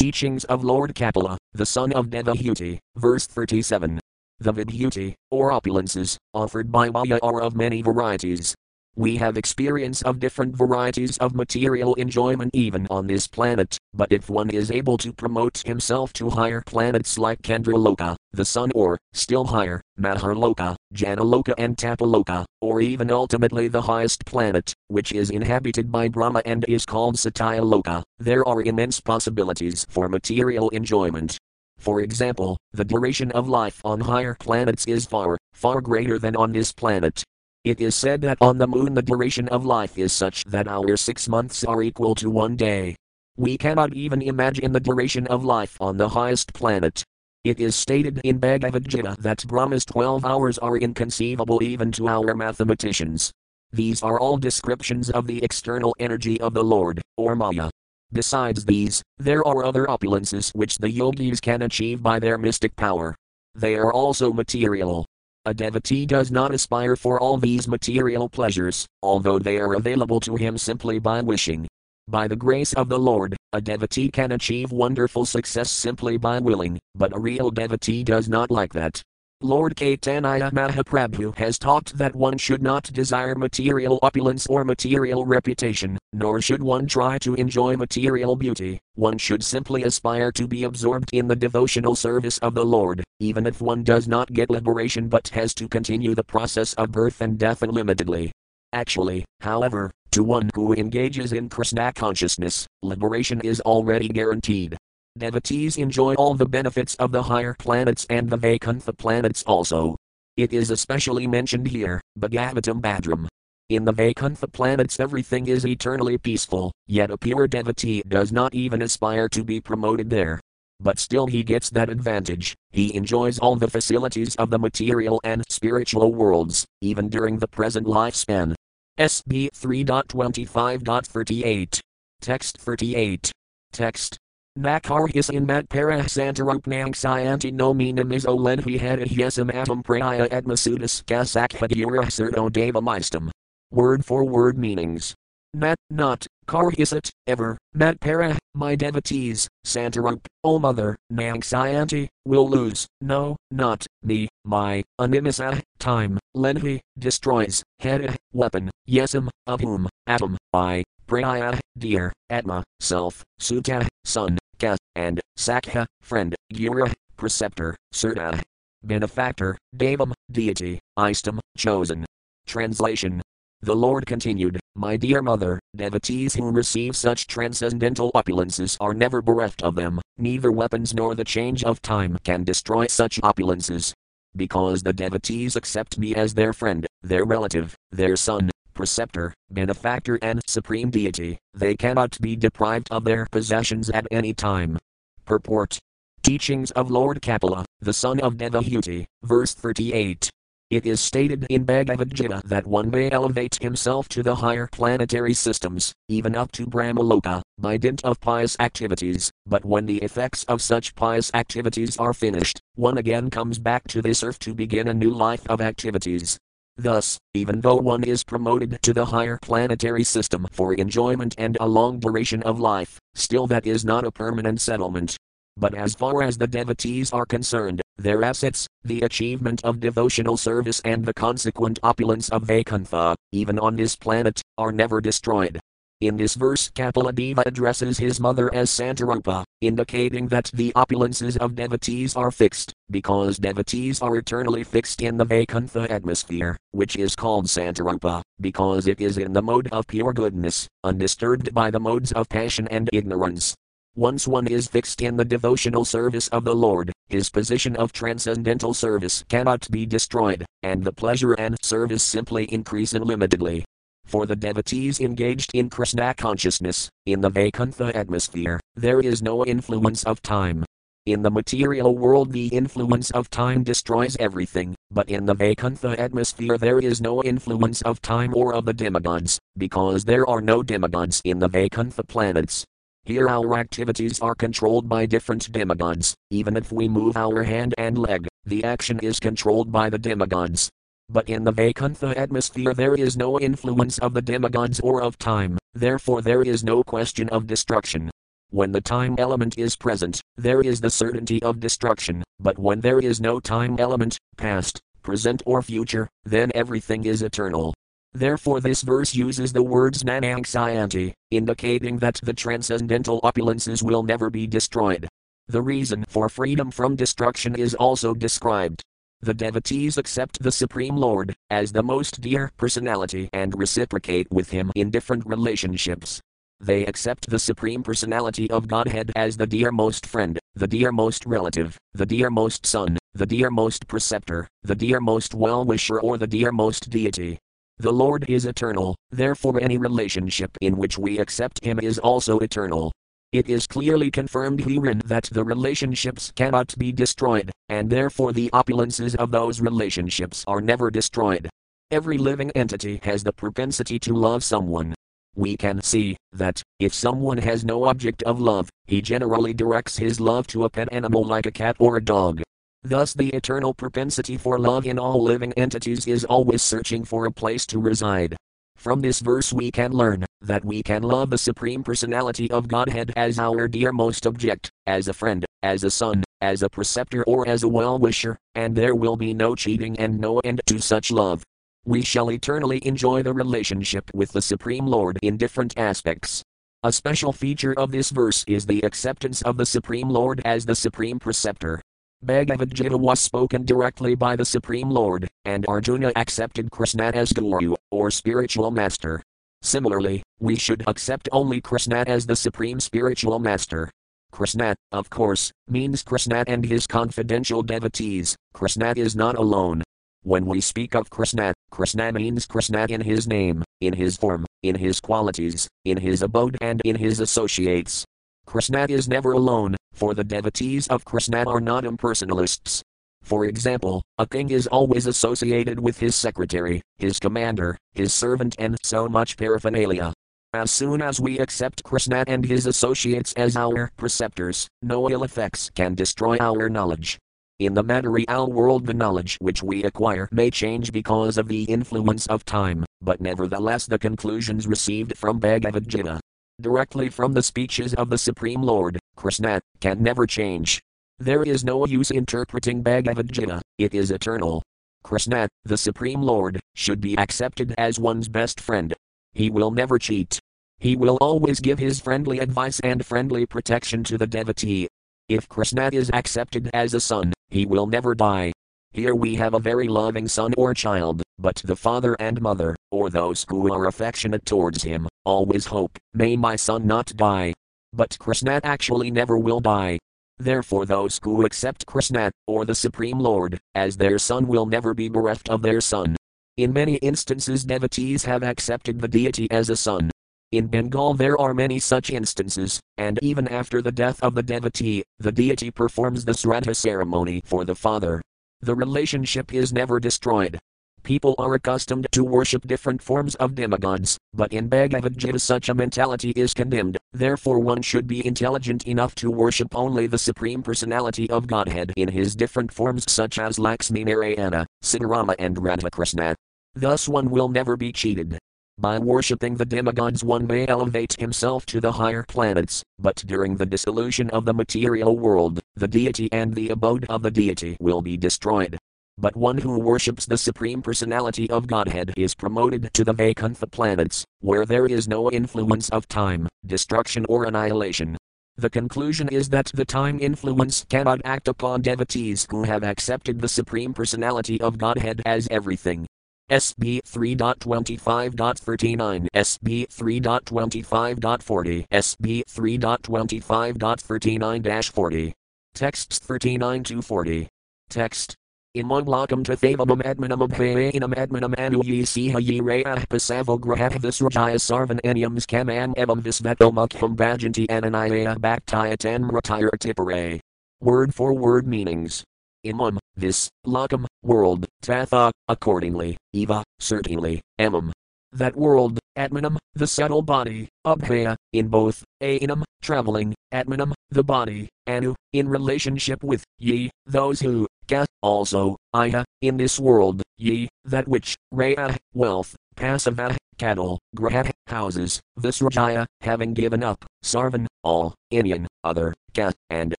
Teachings of Lord Kapila, the son of Devahuti, verse 37. The Vibhuti, or opulences, offered by Maya are of many varieties. We have experience of different varieties of material enjoyment even on this planet, but if one is able to promote himself to higher planets like Chandraloka, the sun, or, still higher, Maharloka, Janaloka, and Tapaloka, or even ultimately the highest planet, which is inhabited by Brahma and is called Satyaloka, there are immense possibilities for material enjoyment. For example, the duration of life on higher planets is far, far greater than on this planet, it is said that on the moon the duration of life is such that our six months are equal to one day. We cannot even imagine the duration of life on the highest planet. It is stated in Bhagavad Gita that Brahma's 12 hours are inconceivable even to our mathematicians. These are all descriptions of the external energy of the Lord, or Maya. Besides these, there are other opulences which the yogis can achieve by their mystic power. They are also material, a devotee does not aspire for all these material pleasures, although they are available to him simply by wishing. By the grace of the Lord, a devotee can achieve wonderful success simply by willing, but a real devotee does not like that. Lord Caitanya Mahaprabhu has taught that one should not desire material opulence or material reputation, nor should one try to enjoy material beauty, one should simply aspire to be absorbed in the devotional service of the Lord, even if one does not get liberation but has to continue the process of birth and death unlimitedly. Actually, however, to one who engages in Krishna consciousness, liberation is already guaranteed. Devotees enjoy all the benefits of the higher planets and the Vaikuntha planets also. It is especially mentioned here, Bhagavatam Bhadram. In the Vaikuntha planets everything is eternally peaceful, yet a pure devotee does not even aspire to be promoted there. But still he gets that advantage, he enjoys all the facilities of the material and spiritual worlds, even during the present lifespan. SB 3.25.38. Text 38. Text Nakarhis in mat para santarupnang sayanti no minamizo ledhi hedihyesam atom praya atmasudas kasakhadura deva devamistam. Word for word meanings. Nat, not, karhisat, ever, mat para, my devotees, santarup, O mother, nang sayanti, will lose, no, not, me, my, animisa, time, ledhi, destroys, head, weapon, yesam, of whom, atom, I, Praya, dear, Atma, self, Sutta, son, Ka, and Sakha, friend, Gura, preceptor, Surta, benefactor, Devam, deity, Istam, chosen. Translation The Lord continued, My dear mother, devotees who receive such transcendental opulences are never bereft of them, neither weapons nor the change of time can destroy such opulences. Because the devotees accept me as their friend, their relative, their son, preceptor, benefactor, and supreme deity, they cannot be deprived of their possessions at any time. Purport Teachings of Lord Kapila, the son of Devahuti, verse 38. It is stated in Bhagavad Gita that one may elevate himself to the higher planetary systems, even up to Brahmaloka, by dint of pious activities, but when the effects of such pious activities are finished, one again comes back to this earth to begin a new life of activities, Thus, even though one is promoted to the higher planetary system for enjoyment and a long duration of life, still that is not a permanent settlement. But as far as the devotees are concerned, their assets, the achievement of devotional service, and the consequent opulence of Vaikuntha, even on this planet, are never destroyed. In this verse, Kapiladeva addresses his mother as Santarupa, indicating that the opulences of devotees are fixed, because devotees are eternally fixed in the Vaikuntha atmosphere, which is called Santarupa, because it is in the mode of pure goodness, undisturbed by the modes of passion and ignorance. Once one is fixed in the devotional service of the Lord, his position of transcendental service cannot be destroyed, and the pleasure and service simply increase unlimitedly. For the devotees engaged in Krishna consciousness, in the Vaikuntha atmosphere, there is no influence of time. In the material world, the influence of time destroys everything, but in the Vaikuntha atmosphere, there is no influence of time or of the demigods, because there are no demigods in the Vaikuntha planets. Here, our activities are controlled by different demigods. Even if we move our hand and leg, the action is controlled by the demigods. But in the Vaikuntha atmosphere, there is no influence of the demigods or of time, therefore, there is no question of destruction. When the time element is present, there is the certainty of destruction, but when there is no time element, past, present, or future, then everything is eternal. Therefore, this verse uses the words nanangsayanti, indicating that the transcendental opulences will never be destroyed. The reason for freedom from destruction is also described. The devotees accept the Supreme Lord as the most dear personality and reciprocate with him in different relationships. They accept the Supreme Personality of Godhead as the dearmost friend, the dearmost relative, the dearmost son, the dearmost preceptor, the dearmost well wisher, or the dearmost deity. The Lord is eternal, therefore, any relationship in which we accept Him is also eternal. It is clearly confirmed herein that the relationships cannot be destroyed, and therefore the opulences of those relationships are never destroyed. Every living entity has the propensity to love someone, we can see that, if someone has no object of love, he generally directs his love to a pet animal like a cat or a dog. Thus, the eternal propensity for love in all living entities is always searching for a place to reside. From this verse, we can learn that we can love the Supreme Personality of Godhead as our dearmost object, as a friend, as a son, as a preceptor, or as a well wisher, and there will be no cheating and no end to such love we shall eternally enjoy the relationship with the Supreme Lord in different aspects. A special feature of this verse is the acceptance of the Supreme Lord as the Supreme Preceptor. Bhagavad Gita was spoken directly by the Supreme Lord, and Arjuna accepted Krishna as Guru, or spiritual master. Similarly, we should accept only Krishna as the Supreme Spiritual Master. Krishna, of course, means Krishna and his confidential devotees. Krishna is not alone, when we speak of Krishna, Krishna means Krishna in his name, in his form, in his qualities, in his abode, and in his associates. Krishna is never alone, for the devotees of Krishna are not impersonalists. For example, a king is always associated with his secretary, his commander, his servant, and so much paraphernalia. As soon as we accept Krishna and his associates as our preceptors, no ill effects can destroy our knowledge. In the material world, the knowledge which we acquire may change because of the influence of time, but nevertheless, the conclusions received from Bhagavad Gita, directly from the speeches of the Supreme Lord, Krishna, can never change. There is no use interpreting Bhagavad Gita, it is eternal. Krishna, the Supreme Lord, should be accepted as one's best friend. He will never cheat. He will always give his friendly advice and friendly protection to the devotee. If Krishna is accepted as a son, he will never die. Here we have a very loving son or child, but the father and mother, or those who are affectionate towards him, always hope, may my son not die. But Krishna actually never will die. Therefore, those who accept Krishna, or the Supreme Lord, as their son will never be bereft of their son. In many instances, devotees have accepted the deity as a son, in Bengal, there are many such instances, and even after the death of the devotee, the deity performs the Sraddha ceremony for the father. The relationship is never destroyed. People are accustomed to worship different forms of demigods, but in Bhagavad Gita such a mentality is condemned, therefore one should be intelligent enough to worship only the Supreme Personality of Godhead in his different forms such as Lakshmi Narayana, Sitarama and Radhakrishna. Thus one will never be cheated. By worshipping the demigods, one may elevate himself to the higher planets, but during the dissolution of the material world, the deity and the abode of the deity will be destroyed. But one who worships the Supreme Personality of Godhead is promoted to the Vaikuntha planets, where there is no influence of time, destruction, or annihilation. The conclusion is that the time influence cannot act upon devotees who have accepted the Supreme Personality of Godhead as everything, SB 3.25.39, SB 3.25.40, SB 3.25.39 40. Texts 39 to 40. Text In Imam lakam tathavam admanam abhayanam admanam anu ye siha ye rayah grahah visrajaya sarvan anyams kaman evam visveto mukham bhajanti ananaya bhaktaya tanmratire tipare. Word for word meanings. Imam, this, lakam, world, tatha, accordingly, eva, certainly, emam. That world, atmanam, the subtle body, abhaya, in both, ainam, traveling, atmanam, the body, anu, in relationship with, ye, those who, ka, also, iya, in this world, ye, that which, raya, wealth, pasava, cattle, graha, houses, visrajaya, having given up, sarvan, all, Inyan, other, ka, and,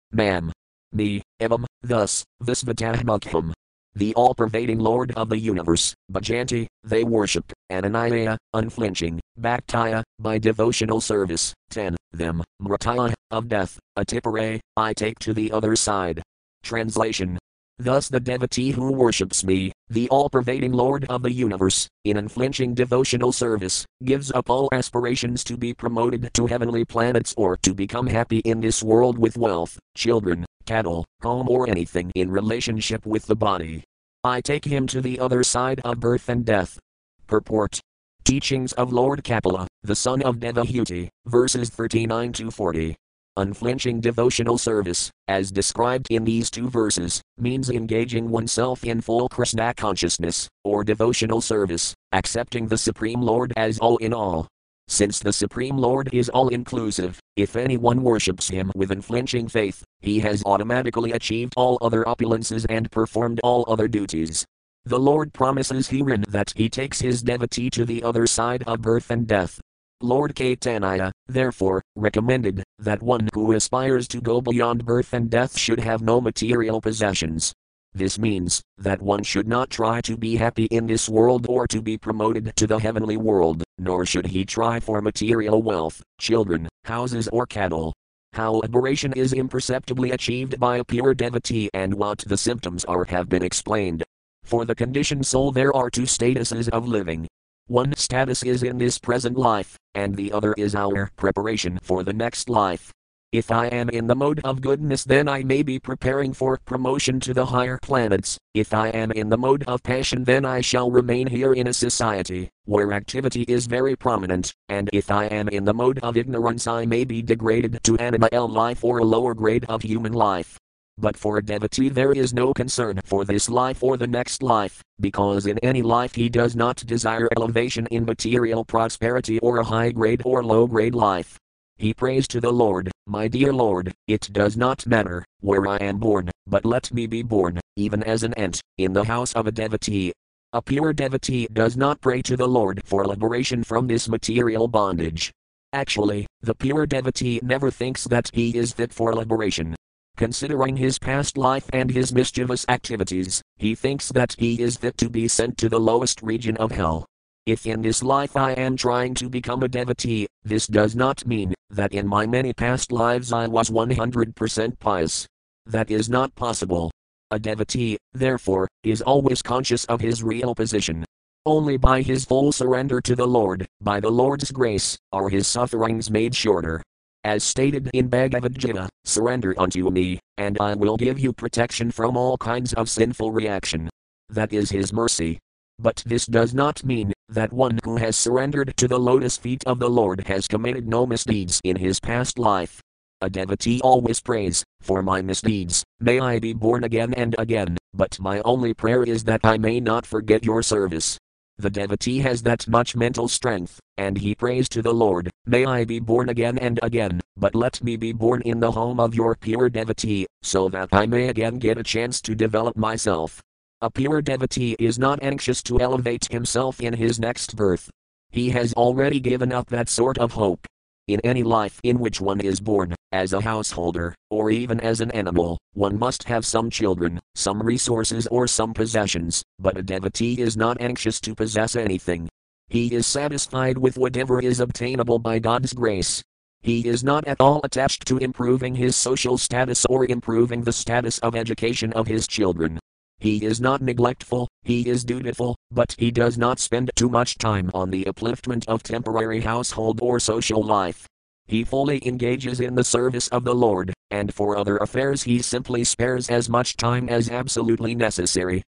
mam, me, evam, thus, visvatahmakham. The all pervading Lord of the universe, Bhajanti, they worship, Ananaya, unflinching, Bhaktaya, by devotional service, 10, them, Mrataya, of death, Atipare, I take to the other side. Translation Thus the devotee who worships me, the all pervading Lord of the universe, in unflinching devotional service, gives up all aspirations to be promoted to heavenly planets or to become happy in this world with wealth, children, cattle, home, or anything in relationship with the body. I take him to the other side of birth and death. Purport Teachings of Lord Kapila, the son of Devahuti, verses 39 to 40. Unflinching devotional service, as described in these two verses, means engaging oneself in full Krishna consciousness, or devotional service, accepting the Supreme Lord as all in all. Since the Supreme Lord is all inclusive, if anyone worships him with unflinching faith, he has automatically achieved all other opulences and performed all other duties. The Lord promises herein that he takes his devotee to the other side of birth and death, Lord Caitanya, therefore, recommended that one who aspires to go beyond birth and death should have no material possessions. This means that one should not try to be happy in this world or to be promoted to the heavenly world, nor should he try for material wealth, children, houses, or cattle. How liberation is imperceptibly achieved by a pure devotee and what the symptoms are have been explained. For the conditioned soul, there are two statuses of living one status is in this present life, and the other is our preparation for the next life. If I am in the mode of goodness, then I may be preparing for promotion to the higher planets. If I am in the mode of passion, then I shall remain here in a society where activity is very prominent. And if I am in the mode of ignorance, I may be degraded to animal life or a lower grade of human life. But for a devotee there is no concern for this life or the next life, because in any life he does not desire elevation in material prosperity or a high grade or low grade life. He prays to the Lord, My dear Lord, it does not matter where I am born, but let me be born, even as an ant, in the house of a devotee. A pure devotee does not pray to the Lord for liberation from this material bondage. Actually, the pure devotee never thinks that he is fit for liberation, Considering his past life and his mischievous activities, he thinks that he is fit to be sent to the lowest region of hell. If in this life I am trying to become a devotee, this does not mean that in my many past lives I was 100% pious. That is not possible. A devotee, therefore, is always conscious of his real position. Only by his full surrender to the Lord, by the Lord's grace, are his sufferings made shorter. As stated in Bhagavad Gita, surrender unto me, and I will give you protection from all kinds of sinful reaction. That is His mercy. But this does not mean that one who has surrendered to the lotus feet of the Lord has committed no misdeeds in his past life. A devotee always prays, For my misdeeds, may I be born again and again, but my only prayer is that I may not forget your service. The devotee has that much mental strength, and he prays to the Lord, May I be born again and again, but let me be born in the home of your pure devotee, so that I may again get a chance to develop myself. A pure devotee is not anxious to elevate himself in his next birth. He has already given up that sort of hope. In any life in which one is born, as a householder, or even as an animal, one must have some children, some resources, or some possessions, but a devotee is not anxious to possess anything. He is satisfied with whatever is obtainable by God's grace. He is not at all attached to improving his social status or improving the status of education of his children. He is not neglectful, he is dutiful, but he does not spend too much time on the upliftment of temporary household or social life. He fully engages in the service of the Lord, and for other affairs he simply spares as much time as absolutely necessary.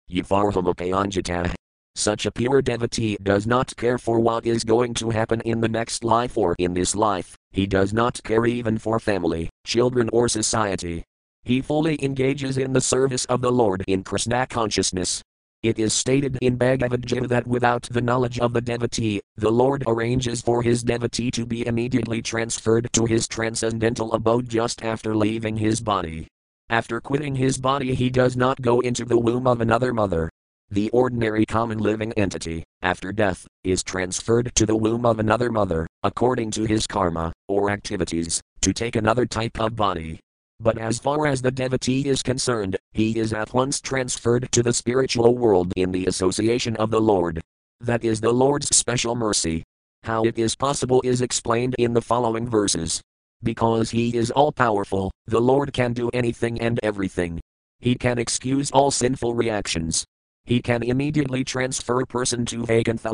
Such a pure devotee does not care for what is going to happen in the next life or in this life, he does not care even for family, children, or society. He fully engages in the service of the Lord in Krishna consciousness. It is stated in Bhagavad Gita that without the knowledge of the devotee, the Lord arranges for his devotee to be immediately transferred to his transcendental abode just after leaving his body. After quitting his body, he does not go into the womb of another mother, the ordinary common living entity, after death, is transferred to the womb of another mother, according to his karma, or activities, to take another type of body. But as far as the devotee is concerned, he is at once transferred to the spiritual world in the association of the Lord. That is the Lord's special mercy. How it is possible is explained in the following verses. Because he is all powerful, the Lord can do anything and everything. He can excuse all sinful reactions, he can immediately transfer a person to Vaikuntha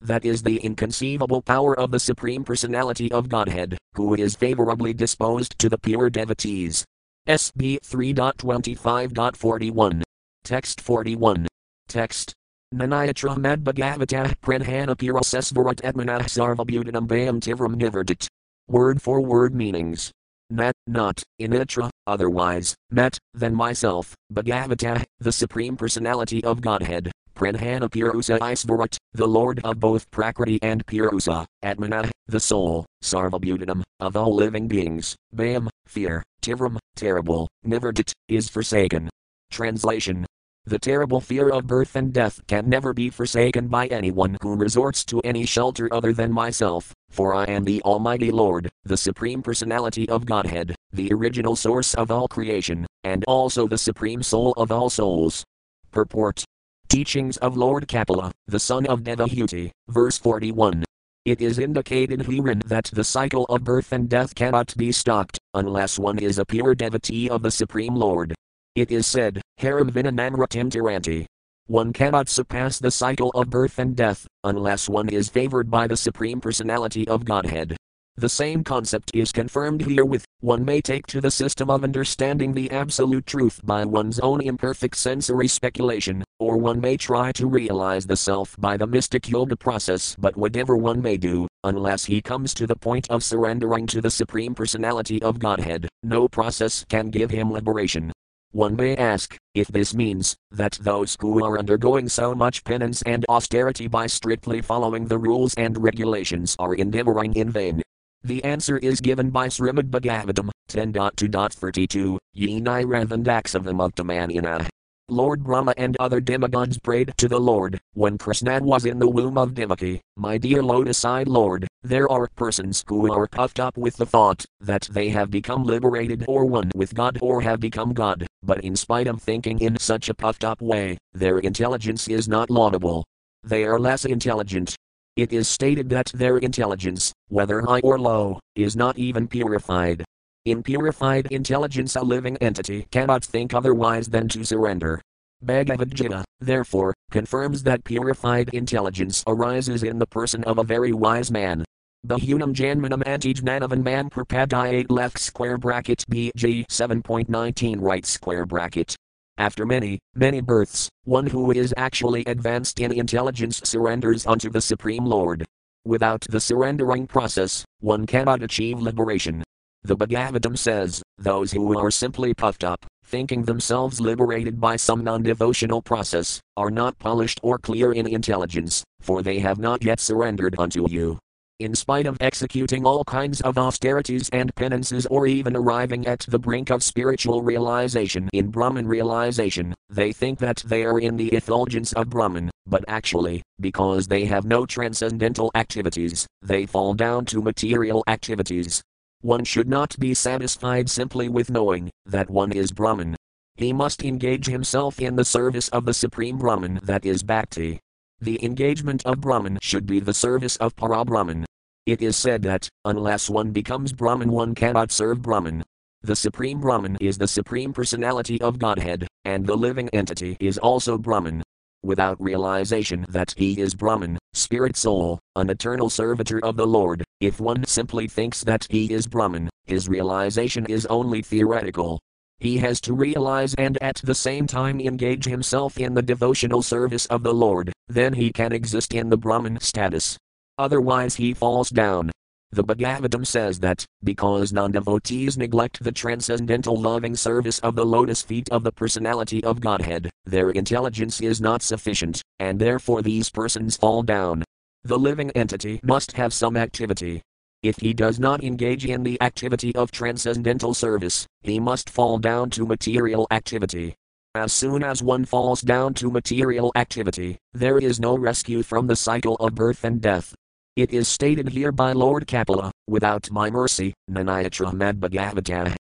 That is the inconceivable power of the Supreme Personality of Godhead, who is favorably disposed to the pure devotees. SB 3.25.41. Text 41. Text. Nanayatra Madbhagavatah Pranhana Pirasesvarat Atmanah Sarvabhutanam Bayam Tivram Nivardit. Word for word meanings. Nat, not, initra, otherwise, met, than myself, Bhagavata, the Supreme Personality of Godhead, Pranhana Purusa Isvarat, the Lord of both Prakriti and Purusa, Atmana, the soul, Sarvabhutanam, of all living beings, Bayam, fear, Tivram, terrible, Nivardit, is forsaken. Translation the terrible fear of birth and death can never be forsaken by anyone who resorts to any shelter other than myself, for I am the Almighty Lord, the Supreme Personality of Godhead, the original source of all creation, and also the Supreme Soul of all souls. Purport Teachings of Lord Kapila, the son of Devahuti, verse 41. It is indicated herein that the cycle of birth and death cannot be stopped, unless one is a pure devotee of the Supreme Lord. It is said, Haram tiranti. One cannot surpass the cycle of birth and death, unless one is favored by the Supreme Personality of Godhead. The same concept is confirmed here with one may take to the system of understanding the absolute truth by one's own imperfect sensory speculation, or one may try to realize the self by the mystic yoga process. But whatever one may do, unless he comes to the point of surrendering to the Supreme Personality of Godhead, no process can give him liberation. One may ask if this means that those who are undergoing so much penance and austerity by strictly following the rules and regulations are endeavoring in vain. The answer is given by Srimad Bhagavatam 10.2.32, Ye Niranthandaksavam Lord Brahma and other demigods prayed to the Lord, when Krishna was in the womb of Devaki, my dear lotus-eyed Lord, there are persons who are puffed up with the thought that they have become liberated or one with God or have become God, but in spite of thinking in such a puffed up way, their intelligence is not laudable. They are less intelligent. It is stated that their intelligence, whether high or low, is not even purified, in purified intelligence, a living entity cannot think otherwise than to surrender. Bhagavad Gita, therefore, confirms that purified intelligence arises in the person of a very wise man. The Bahunam Janmanam Antijnanavan Man Prapadayate left square bracket BG 7.19 right square bracket. After many, many births, one who is actually advanced in intelligence surrenders unto the Supreme Lord. Without the surrendering process, one cannot achieve liberation. The Bhagavatam says, those who are simply puffed up, thinking themselves liberated by some non devotional process, are not polished or clear in intelligence, for they have not yet surrendered unto you. In spite of executing all kinds of austerities and penances or even arriving at the brink of spiritual realization in Brahman realization, they think that they are in the effulgence of Brahman, but actually, because they have no transcendental activities, they fall down to material activities, one should not be satisfied simply with knowing that one is Brahman. He must engage himself in the service of the Supreme Brahman that is Bhakti. The engagement of Brahman should be the service of Parabrahman. It is said that, unless one becomes Brahman, one cannot serve Brahman. The Supreme Brahman is the Supreme Personality of Godhead, and the living entity is also Brahman. without realization that he is Brahman, spirit soul, an eternal servitor of the Lord. If one simply thinks that he is Brahman, his realization is only theoretical. He has to realize and at the same time engage himself in the devotional service of the Lord, then he can exist in the Brahman status. Otherwise, he falls down. The Bhagavatam says that, because non devotees neglect the transcendental loving service of the lotus feet of the personality of Godhead, their intelligence is not sufficient, and therefore these persons fall down. The living entity must have some activity. If he does not engage in the activity of transcendental service, he must fall down to material activity. As soon as one falls down to material activity, there is no rescue from the cycle of birth and death. It is stated here by Lord Kapila, without my mercy, Nanayatra Bhagavata,